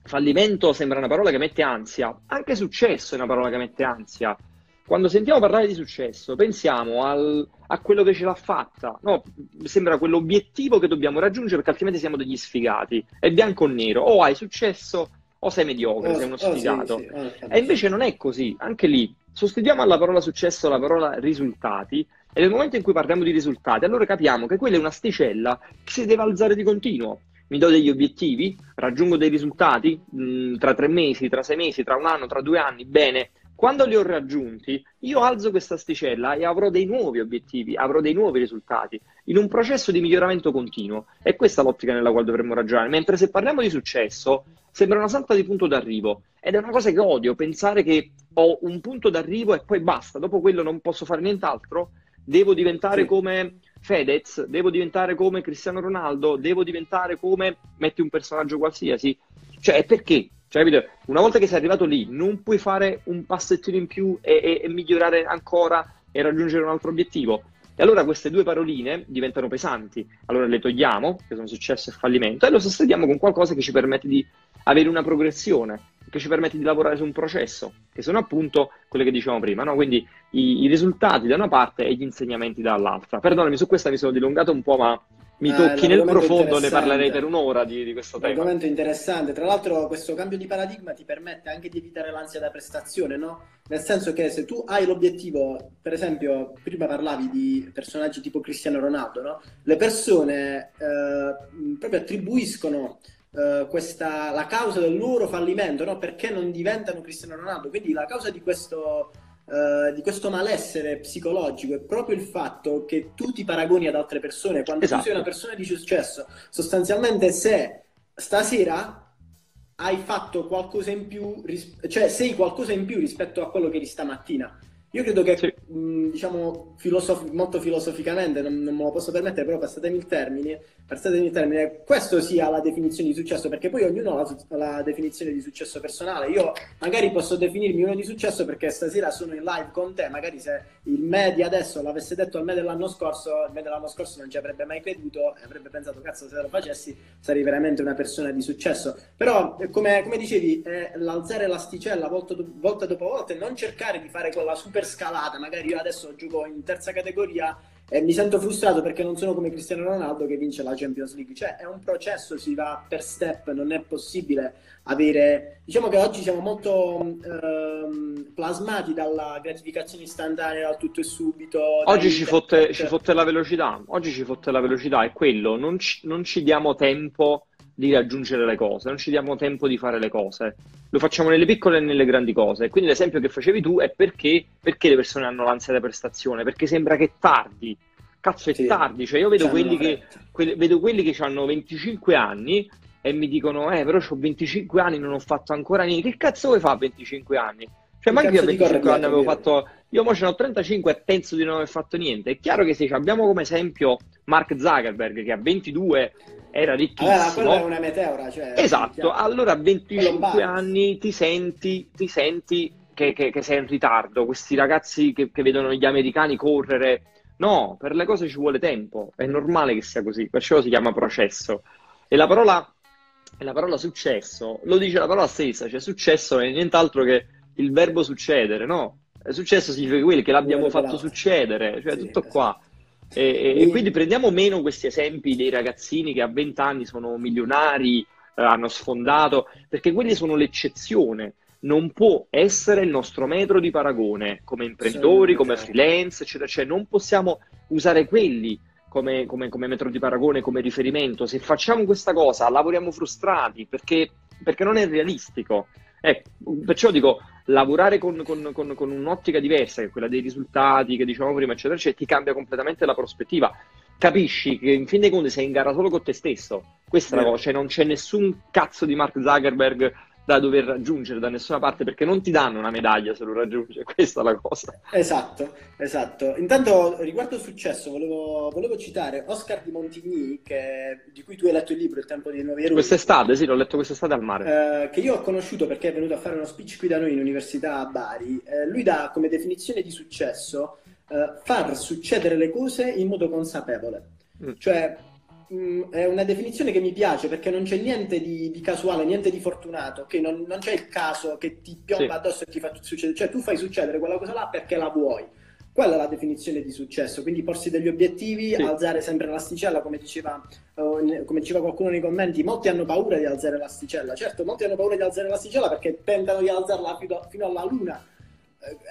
fallimento sembra una parola che mette ansia, anche successo è una parola che mette ansia. Quando sentiamo parlare di successo, pensiamo al, a quello che ce l'ha fatta, no? Sembra quell'obiettivo che dobbiamo raggiungere perché altrimenti siamo degli sfigati. È bianco o nero, o hai successo o sei mediocre, oh, sei uno sfigato. Oh, sì, sì. Oh, e invece non è così, anche lì. Sostituiamo alla parola successo la parola risultati e nel momento in cui parliamo di risultati, allora capiamo che quella è un'asticella che si deve alzare di continuo mi do degli obiettivi, raggiungo dei risultati mh, mm, tra tre mesi, tra sei mesi, tra un anno, tra due anni, bene. Quando li ho raggiunti, io alzo questa asticella e avrò dei nuovi obiettivi, avrò dei nuovi risultati, in un processo di miglioramento continuo. E questa è l'ottica nella quale dovremmo ragionare. Mentre se parliamo di successo, sembra una salta di punto d'arrivo. Ed è una cosa che odio, pensare che ho un punto d'arrivo e poi basta, dopo quello non posso fare nient'altro. Devo diventare sì. come Fedez, devo diventare come Cristiano Ronaldo, devo diventare come metti un personaggio qualsiasi. Cioè, perché? Cioè, capito? Una volta che sei arrivato lì, non puoi fare un passettino in più e, e, e migliorare ancora e raggiungere un altro obiettivo. E allora queste due paroline diventano pesanti. Allora le togliamo, che sono successo e fallimento, e lo sostituiamo con qualcosa che ci permette di avere una progressione che ci permette di lavorare su un processo, che sono appunto quelle che dicevamo prima, no? quindi i, i, risultati da una parte e gli insegnamenti dall'altra. Perdonami, su questa mi sono dilungato un po', ma mi eh, tocchi nel profondo, ne parlerei per un'ora di, di questo tema. Argomento interessante, tra l'altro questo cambio di paradigma ti permette anche di evitare l'ansia da prestazione, no? Nel senso che se tu hai l'obiettivo, per esempio, prima parlavi di personaggi tipo Cristiano Ronaldo, no? Le persone eh, proprio attribuiscono uh, questa, la causa del loro fallimento, no? perché non diventano Cristiano Ronaldo. Quindi la causa di questo, uh, di questo malessere psicologico è proprio il fatto che tu ti paragoni ad altre persone. Quando esatto. tu sei una persona di successo, sostanzialmente se stasera hai fatto qualcosa in più, cioè sei qualcosa in più rispetto a quello che eri stamattina. Io credo che, sì. mh, diciamo, filosof- molto filosoficamente, non, non, me lo posso permettere, però passatemi il termine, passatemi il termine, questo sia la definizione di successo, perché poi ognuno ha la, la, definizione di successo personale. Io magari posso definirmi uno di successo perché stasera sono in live con te, magari se il me di adesso l'avesse detto al me dell'anno scorso, il me dell'anno scorso non ci avrebbe mai creduto e avrebbe pensato, cazzo, se lo facessi sarei veramente una persona di successo. Però, come, come dicevi, eh, l'alzare l'asticella volta, volta dopo volta e non cercare di fare quella super scalata. Magari io adesso gioco in terza categoria e mi sento frustrato perché non sono come Cristiano Ronaldo che vince la Champions League. Cioè, è un processo, si va per step, non è possibile avere. Diciamo che oggi siamo molto ehm, plasmati dalla gratificazione istantanea, dal tutto e subito. Oggi ci fotte, ci fotte, la velocità. Oggi ci fotte la velocità, è quello. Non ci, non ci diamo tempo di raggiungere le cose, non ci diamo tempo di fare le cose. Lo facciamo nelle piccole e nelle grandi cose. Quindi l'esempio che facevi tu è perché, perché le persone hanno l'ansia da prestazione, perché sembra che è tardi. Cazzo, è sì, tardi. Cioè, io vedo quelli, che, que- vedo quelli che hanno 25 anni e mi dicono, eh, però ho 25 anni, non ho fatto ancora niente. Che cazzo vuoi fare a 25 anni? Cioè, ma io a 25 anni avevo fatto. Io mo ce ne ho 35 e penso di non aver fatto niente. È chiaro che se abbiamo come esempio Mark Zuckerberg che a 22 era ricchissimo. Allora, quella è una meteora. Cioè, esatto, allora a 25 anni ti senti, ti senti che, che, che sei in ritardo, questi ragazzi che, che vedono gli americani correre. No, per le cose ci vuole tempo, è normale che sia così, perciò si chiama processo. E la parola, la parola successo lo dice la parola stessa, cioè successo è nient'altro che il verbo succedere, no? Successo significa quello che l'abbiamo fatto succedere, cioè sì, tutto qua. E, e, quindi prendiamo meno questi esempi dei ragazzini che a 20 anni sono milionari, eh, hanno sfondato, perché quelli sono l'eccezione non può essere il nostro metro di paragone come imprenditori, come freelance, eccetera. Cioè, non possiamo usare quelli come, come, come, metro di paragone, come riferimento. Se facciamo questa cosa, lavoriamo frustrati perché, perché non è realistico. Ecco, perciò dico, lavorare con, con, con, con, un'ottica diversa, che è quella dei risultati che dicevamo prima, eccetera, eccetera, ti cambia completamente la prospettiva. Capisci che in fin dei conti sei in gara solo con te stesso. Questa è la cosa, cioè non c'è nessun cazzo di Mark Zuckerberg da dover raggiungere da nessuna parte perché non ti danno una medaglia se lo raggiungi, questa è la cosa. Esatto, esatto. Intanto riguardo il successo volevo, volevo citare Oscar di Montigny che, di cui tu hai letto il libro Il tempo dei nuovi eroi. Quest'estate, sì, l'ho letto quest'estate al mare. Eh, che io ho conosciuto perché è venuto a fare uno speech qui da noi in università a Bari. Eh, lui dà come definizione di successo eh, far succedere le cose in modo consapevole. Mm. Cioè Mm, è una definizione che mi piace perché non c'è niente di, di casuale, niente di fortunato, okay? non, non, c'è il caso che ti piomba sì. addosso e ti fa succedere, cioè tu fai succedere quella cosa là perché la vuoi. Quella è la definizione di successo, quindi porsi degli obiettivi, sì. alzare sempre l'asticella, come diceva, uh, come diceva qualcuno nei commenti, molti hanno paura di alzare l'asticella, certo molti hanno paura di alzare l'asticella perché tentano di alzarla fino, fino alla luna,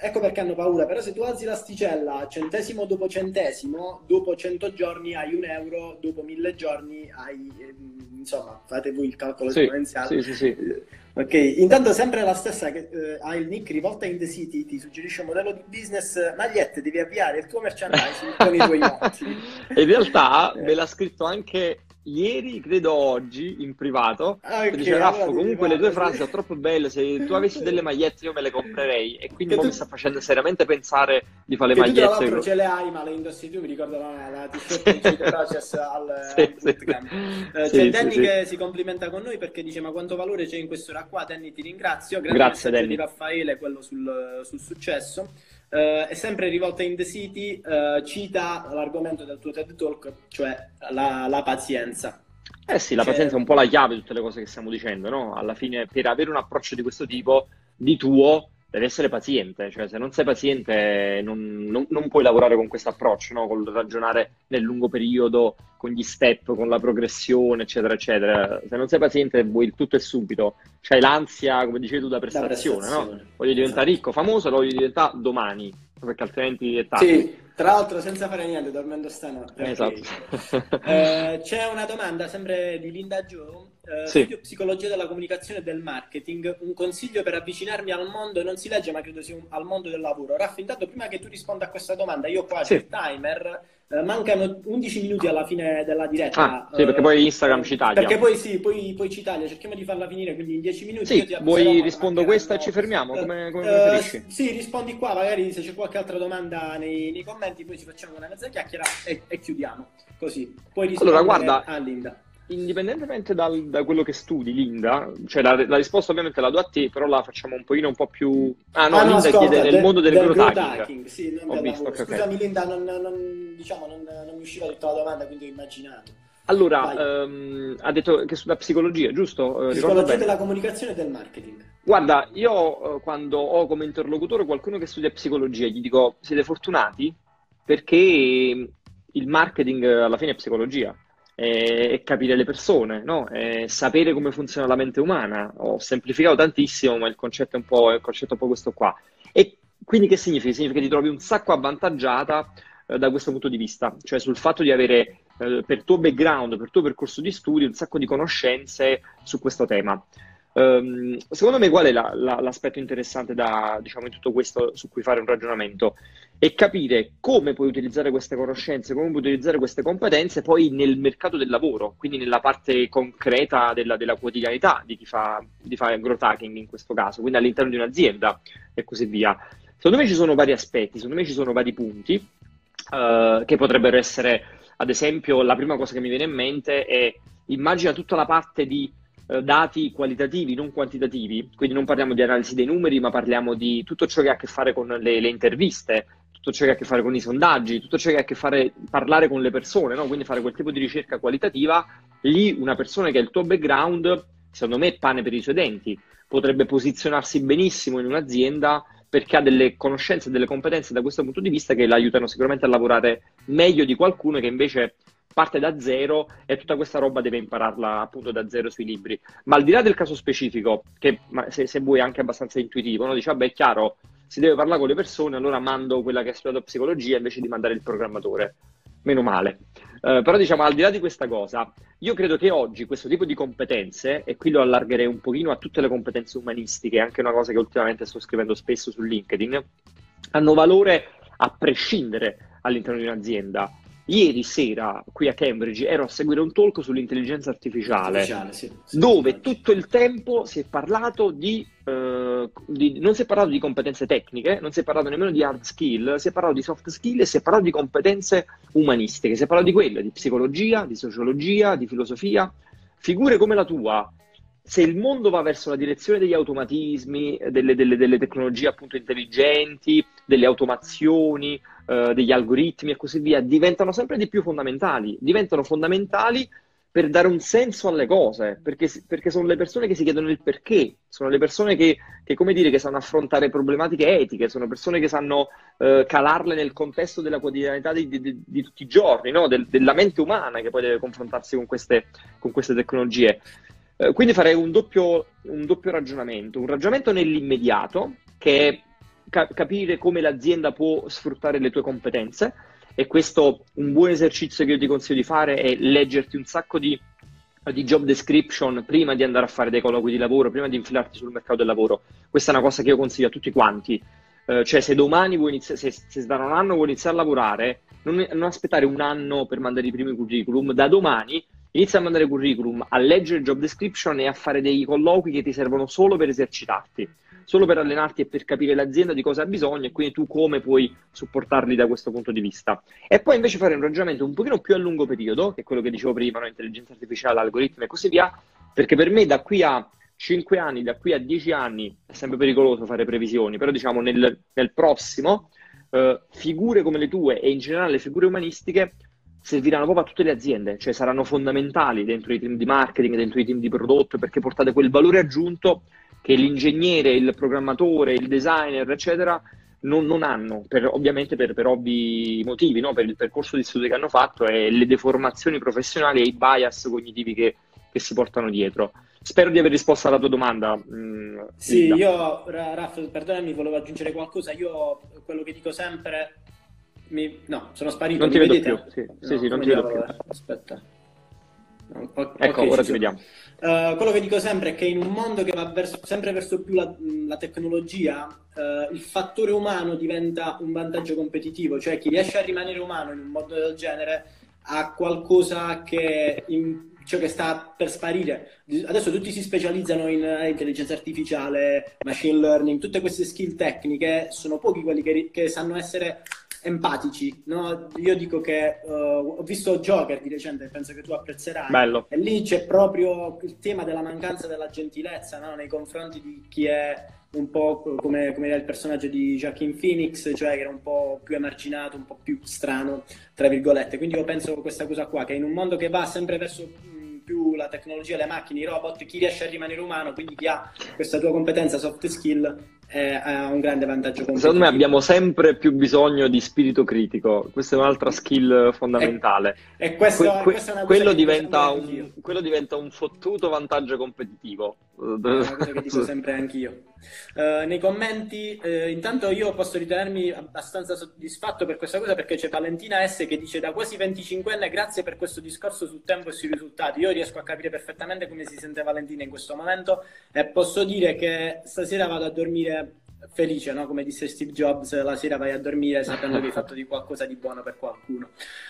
ecco perché hanno paura, però se tu alzi l'asticella centesimo dopo centesimo, dopo 100 giorni hai un euro, dopo 1000 giorni hai, ehm, insomma, fate voi il calcolo sì, esponenziale. Sì, sì, sì. Ok, intanto sempre la stessa che eh, ha il nick rivolta in the city, ti suggerisce un modello di business, magliette, devi avviare il tuo merchandising con i tuoi occhi. In realtà me l'ha scritto anche ieri, credo oggi, in privato, okay, dice Raffo, comunque le tue frasi sono troppo belle, se tu avessi delle magliette io me le comprerei e quindi tu... mi sta facendo seriamente pensare di fare le che magliette. Tu l'altro ce le hai, ma le indossi tu, mi ricordo la, la t-shirt Process al, sì, al bootcamp. Sì. Eh, c'è Danny che si complimenta con noi perché dice ma quanto valore c'è in quest'ora qua, Danny ti ringrazio, grande Grazie Danny. di Raffaele, quello sul, sul successo. Uh, è sempre rivolta in The City, uh, cita l'argomento del tuo TED Talk, cioè la, la pazienza. Eh sì, la cioè... pazienza è un po' la chiave di tutte le cose che stiamo dicendo, no? Alla fine, per avere un approccio di questo tipo, di tuo, devi essere paziente, cioè se non sei paziente non, non, non puoi lavorare con questo approccio, no? Col ragionare nel lungo periodo, con gli step, con la progressione, eccetera, eccetera. Se non sei paziente vuoi il tutto e subito, c'hai l'ansia, come dicevi tu, da prestazione, prestazione. no? Voglio diventare esatto. ricco, famoso, lo voglio diventare domani, perché altrimenti è tardi. Sì, tra l'altro senza fare niente, dormendo stanotte. Esatto. eh, c'è una domanda sempre di Linda Joe eh, sì. Psicologia della comunicazione e del marketing, un consiglio per avvicinarmi al mondo, non si legge ma credo sia un, al mondo del lavoro. Raff, intanto prima che tu risponda a questa domanda, io qua sì. il timer, mancano 11 minuti alla fine della diretta. Ah, sì, perché poi Instagram ci taglia. Perché poi sì, poi, poi ci taglia, cerchiamo di farla finire, quindi in 10 minuti. Sì, vuoi rispondo questa e ci fermiamo? Come, come uh? Sì, rispondi qua, magari se c'è qualche altra domanda nei, nei commenti, poi ci facciamo una mezza chiacchiera e, e chiudiamo. Così, poi rispondere allora, guarda, a Linda indipendentemente dal, da quello che studi, Linda, cioè la, la, risposta ovviamente la do a te, però la facciamo un pochino un po' più... Ah no, ah, Linda ascolta, chiede nel mondo del, del growth hacking. Sì, non visto, okay, Scusami. Linda, non, non, diciamo, non, non mi usciva tutta la domanda, quindi ho immaginato. Allora, um, ha detto che sulla psicologia, giusto? Eh, psicologia della comunicazione e del marketing. Guarda, io eh, quando ho come interlocutore qualcuno che studia psicologia, gli dico, siete fortunati perché il marketing alla fine è psicologia e, capire le persone, no? sapere come funziona la mente umana. Ho semplificato tantissimo, ma il concetto è un po', il concetto è un po questo qua. E quindi che significa? Significa che ti trovi un sacco avvantaggiata eh, da questo punto di vista, cioè sul fatto di avere eh, per tuo background, per tuo percorso di studi, un sacco di conoscenze su questo tema. Um, secondo me qual è la, la, l'aspetto interessante da, diciamo, in tutto questo su cui fare un ragionamento? È capire come puoi utilizzare queste conoscenze, come puoi utilizzare queste competenze poi nel mercato del lavoro, quindi nella parte concreta della, della quotidianità di chi fa, di fa growth hacking in questo caso, quindi all'interno di un'azienda e così via. Secondo me ci sono vari aspetti, secondo me ci sono vari punti uh, che potrebbero essere, ad esempio, la prima cosa che mi viene in mente è immagina tutta la parte di eh, dati qualitativi, non quantitativi, quindi non parliamo di analisi dei numeri, ma parliamo di tutto ciò che ha a che fare con le, le interviste, tutto ciò che ha a che fare con i sondaggi, tutto ciò che ha a che fare parlare con le persone, no? quindi fare quel tipo di ricerca qualitativa, lì una persona che ha il tuo background, secondo me è pane per i suoi denti, potrebbe posizionarsi benissimo in un'azienda perché ha delle conoscenze e delle competenze da questo punto di vista che l'aiutano sicuramente a lavorare meglio di qualcuno che invece parte da zero e tutta questa roba deve impararla appunto da zero sui libri. Ma al di là del caso specifico, che se, se vuoi è anche abbastanza intuitivo, no? dici vabbè è chiaro, si deve parlare con le persone, allora mando quella che ha studiato psicologia invece di mandare il programmatore. Meno male. Uh, però diciamo, al di là di questa cosa, io credo che oggi questo tipo di competenze, e qui lo allargherei un pochino a tutte le competenze umanistiche, anche una cosa che ultimamente sto scrivendo spesso su LinkedIn, hanno valore a prescindere all'interno di un'azienda. Ieri sera qui a Cambridge ero a seguire un talk sull'intelligenza artificiale, artificiale sì, sì, dove sì. tutto il tempo si è parlato di, uh, di, non si è parlato di competenze tecniche, non si è parlato nemmeno di hard skill, si è parlato di soft skill e si è parlato di competenze umanistiche, si è parlato di quelle, di psicologia, di sociologia, di filosofia. Figure come la tua, se il mondo va verso la direzione degli automatismi, delle, delle, delle tecnologie appunto intelligenti, delle automazioni, eh, degli algoritmi e così via, diventano sempre di più fondamentali. Diventano fondamentali per dare un senso alle cose, perché, perché sono le persone che si chiedono il perché, sono le persone che, che, come dire, che sanno affrontare problematiche etiche, sono persone che sanno eh, calarle nel contesto della quotidianità di, di, di tutti i giorni, no? Del, della mente umana che poi deve confrontarsi con queste, con queste tecnologie. Eh, quindi farei un doppio, un doppio ragionamento, un ragionamento nell'immediato, che è ca- capire come l'azienda può sfruttare le tue competenze e questo un buon esercizio che io ti consiglio di fare è leggerti un sacco di, di job description prima di andare a fare dei colloqui di lavoro, prima di infilarti sul mercato del lavoro. Questa è una cosa che io consiglio a tutti quanti. Uh, cioè, se domani vuoi iniziare, se, se da un anno vuoi iniziare a lavorare, non, non, aspettare un anno per mandare i primi curriculum, da domani inizia a mandare curriculum, a leggere job description e a fare dei colloqui che ti servono solo per esercitarti solo per allenarti e per capire l'azienda di cosa ha bisogno e quindi tu come puoi supportarli da questo punto di vista. E poi invece fare un ragionamento un pochino più a lungo periodo, che è quello che dicevo prima, no? intelligenza artificiale, algoritmi e così via, perché per me da qui a 5 anni, da qui a 10 anni, è sempre pericoloso fare previsioni, però diciamo nel, nel prossimo, eh, figure come le tue e in generale le figure umanistiche serviranno proprio a tutte le aziende, cioè saranno fondamentali dentro i team di marketing, dentro i team di prodotto, perché portate quel valore aggiunto che l'ingegnere, il programmatore, il designer, eccetera, non, non hanno, per, ovviamente per, per, ovvi motivi, no? per il percorso di studio che hanno fatto e le deformazioni professionali e i bias cognitivi che, che si portano dietro. Spero di aver risposto alla tua domanda. Mm, sì, Linda. io, Raff, perdonami, volevo aggiungere qualcosa. Io quello che dico sempre... Mi... No, sono sparito. Non ti vedo vedete? più. Sì, no, sì, sì non ti vedo più. Aspetta. Okay, ecco, ora ci vediamo. Uh, quello che dico sempre è che in un mondo che va verso, sempre verso più la, la tecnologia, uh, il fattore umano diventa un vantaggio competitivo, cioè chi riesce a rimanere umano in un modo del genere ha qualcosa che, in, cioè che sta per sparire. Adesso tutti si specializzano in uh, intelligenza artificiale, machine learning, tutte queste skill tecniche, sono pochi quelli che, che sanno essere empatici. No? Io dico che uh, ho visto Joker di recente, penso che tu apprezzerai. Bello. E lì c'è proprio il tema della mancanza della gentilezza no? nei confronti di chi è un po' come, come, era il personaggio di Joaquin Phoenix, cioè che era un po' più emarginato, un po' più strano, tra virgolette. Quindi io penso questa cosa qua, che in un mondo che va sempre verso più la tecnologia, le macchine, i robot, chi riesce a rimanere umano, quindi chi ha questa tua competenza soft skill, eh, ha un grande vantaggio competitivo. Secondo me abbiamo sempre più bisogno di spirito critico, questa è un'altra skill fondamentale. E, e questo, que- que- quello, diventa un, quello, diventa un, fottuto vantaggio competitivo. È una cosa che dico sempre anch'io. Uh, nei commenti, uh, intanto io posso ritenermi abbastanza soddisfatto per questa cosa perché c'è Valentina S che dice da quasi 25enne grazie per questo discorso sul tempo e sui risultati. Io riesco a capire perfettamente come si sente Valentina in questo momento e posso dire che stasera vado a dormire felice, no? come disse Steve Jobs, la sera vai a dormire sapendo che hai fatto di qualcosa di buono per qualcuno.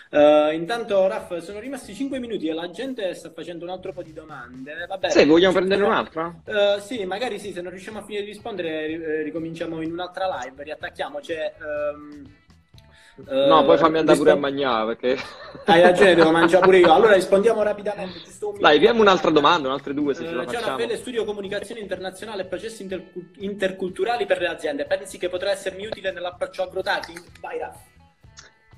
Uh, intanto, Raff, sono rimasti 5 minuti e la gente sta facendo un altro po' di domande. Vabbè, sì, vogliamo prendere un'altra? Uh, sì, magari sì, se non riusciamo a finire di rispondere, ricominciamo in un'altra live, riattacchiamo. C'è, um, No, poi fammi andare pure a mangiare perché... Hai ragione, devo mangiare pure io. Allora rispondiamo rapidamente. Dai, abbiamo un'altra domanda, un'altre due se uh, ce la facciamo. Raffaele, studio comunicazione internazionale e processi inter- interculturali per le aziende. Pensi che potrà essermi utile nell'approccio agrotargeting? Vai, Raff.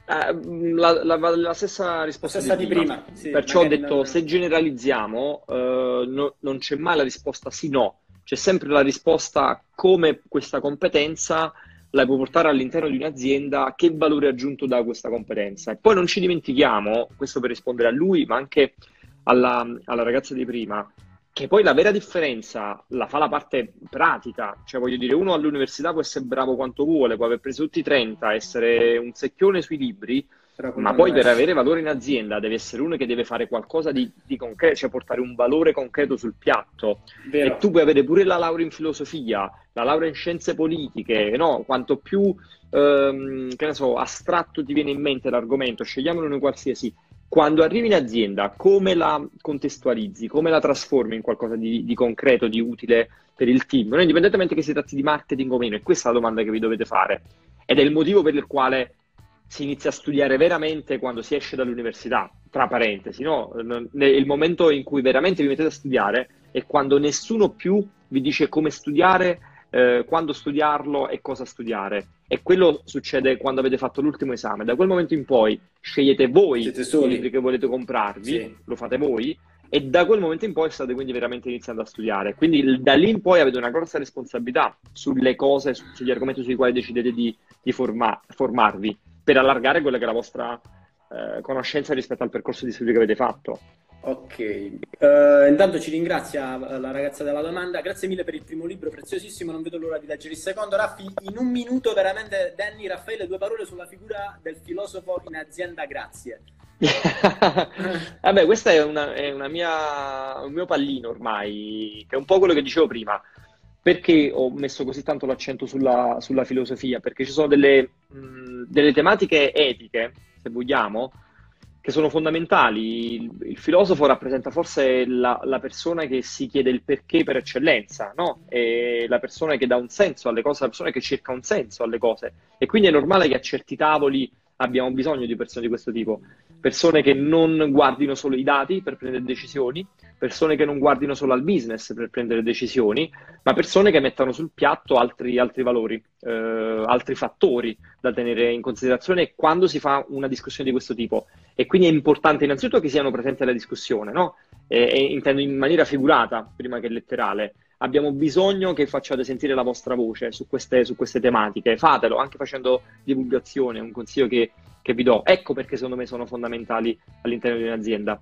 Eh, la, la, la, stessa risposta stessa di prima, prima. Sì, perciò ho detto non... se generalizziamo uh, no, non c'è mai la risposta sì no c'è sempre la risposta come questa competenza la puoi portare all'interno di un'azienda, che valore aggiunto da questa competenza. E poi non ci dimentichiamo, questo per rispondere a lui, ma anche alla, alla ragazza di prima, che poi la vera differenza la fa la parte pratica, cioè voglio dire, uno all'università può essere bravo quanto vuole, può aver preso tutti i 30, essere un secchione sui libri, ma poi per avere valore in azienda deve essere uno che deve fare qualcosa di, di concreto, cioè portare un valore concreto sul piatto. Vero. E tu puoi avere pure la laurea in filosofia, la laurea in scienze politiche, no? Quanto più ehm, che ne so, astratto ti viene in mente l'argomento, scegliamolo noi qualsiasi. Quando arrivi in azienda, come la contestualizzi, come la trasformi in qualcosa di, di concreto, di utile per il team, no? indipendentemente che si tratti di marketing o meno, e questa è la domanda che vi dovete fare. Ed è il motivo per il quale si inizia a studiare veramente quando si esce dall'università, tra parentesi, no? Il momento in cui veramente vi mettete a studiare è quando nessuno più vi dice come studiare, eh, quando studiarlo e cosa studiare. E quello succede quando avete fatto l'ultimo esame. Da quel momento in poi scegliete voi i libri che volete comprarvi, sì. lo fate voi, e da quel momento in poi state quindi veramente iniziando a studiare. Quindi da lì in poi avete una grossa responsabilità sulle cose, sugli argomenti sui quali decidete di, di forma- formarvi per allargare quella che è la vostra eh, conoscenza rispetto al percorso di studio che avete fatto. Ok, uh, intanto ci ringrazia eh, la ragazza della domanda, grazie mille per il primo libro, preziosissimo, non vedo l'ora di leggere il secondo. Raffi, in un minuto veramente, Danny, Raffaele, due parole sulla figura del filosofo in azienda, grazie. Vabbè, questo è, una, è una mia, un mio pallino ormai, che è un po' quello che dicevo prima. Perché ho messo così tanto l'accento sulla, sulla filosofia? Perché ci sono delle, mh, delle tematiche etiche, se vogliamo, che sono fondamentali. Il, il filosofo rappresenta forse la, la, persona che si chiede il perché per eccellenza, no? È la persona che dà un senso alle cose, la persona che cerca un senso alle cose. E quindi è normale che a certi tavoli abbiamo bisogno di persone di questo tipo. Persone che non guardino solo i dati per prendere decisioni, persone che non guardino solo al business per prendere decisioni, ma persone che mettano sul piatto altri, altri valori, eh, altri fattori da tenere in considerazione quando si fa una discussione di questo tipo. E quindi è importante innanzitutto che siano presenti alla discussione, no? e, e intendo in maniera figurata prima che letterale. Abbiamo bisogno che facciate sentire la vostra voce su queste, su queste tematiche. Fatelo anche facendo divulgazione, un consiglio che, che vi do. Ecco perché secondo me sono fondamentali all'interno di un'azienda.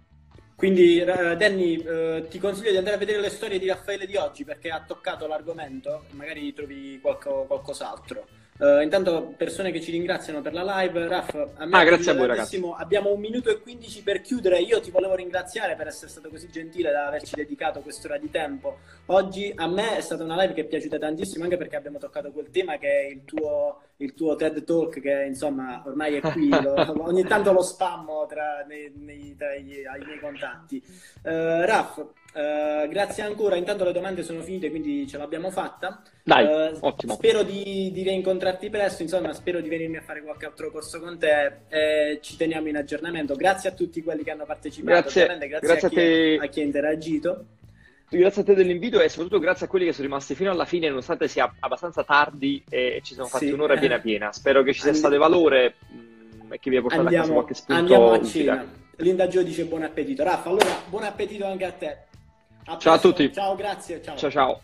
Quindi, uh, Danny, uh, ti consiglio di andare a vedere le storie di Raffaele di oggi perché ha toccato l'argomento, magari trovi qualco, qualcos'altro. Uh, intanto persone che ci ringraziano per la live, Raff, a me ah, grazie a voi ragazzi. Abbiamo un minuto e quindici per chiudere, io ti volevo ringraziare per essere stato così gentile da averci dedicato quest'ora di tempo. Oggi a me è stata una live che è piaciuta tantissimo anche perché abbiamo toccato quel tema che è il tuo, il tuo TED Talk che insomma ormai è qui, lo, ogni tanto lo spammo tra, nei, nei, tra i, ai miei contatti. Uh, Raff, Uh, grazie ancora, intanto le domande sono finite, quindi ce l'abbiamo fatta. Dai, uh, ottimo. Spero di, di, rincontrarti presto, insomma, spero di venirmi a fare qualche altro corso con te e ci teniamo in aggiornamento. Grazie a tutti quelli che hanno partecipato, grazie, grazie, grazie a, chi, te... a chi ha interagito. Grazie a te dell'invito e soprattutto grazie a quelli che sono rimasti fino alla fine, nonostante sia abbastanza tardi e ci siamo fatti sì. un'ora piena piena. Spero che ci sia stato valore mm, e che vi abbia portato andiamo, a casa qualche spunto Andiamo a cena. Linda Gio dice buon appetito. Raffa, allora buon appetito anche a te. A ciao a tutti. Ciao, grazie. ciao. ciao. ciao.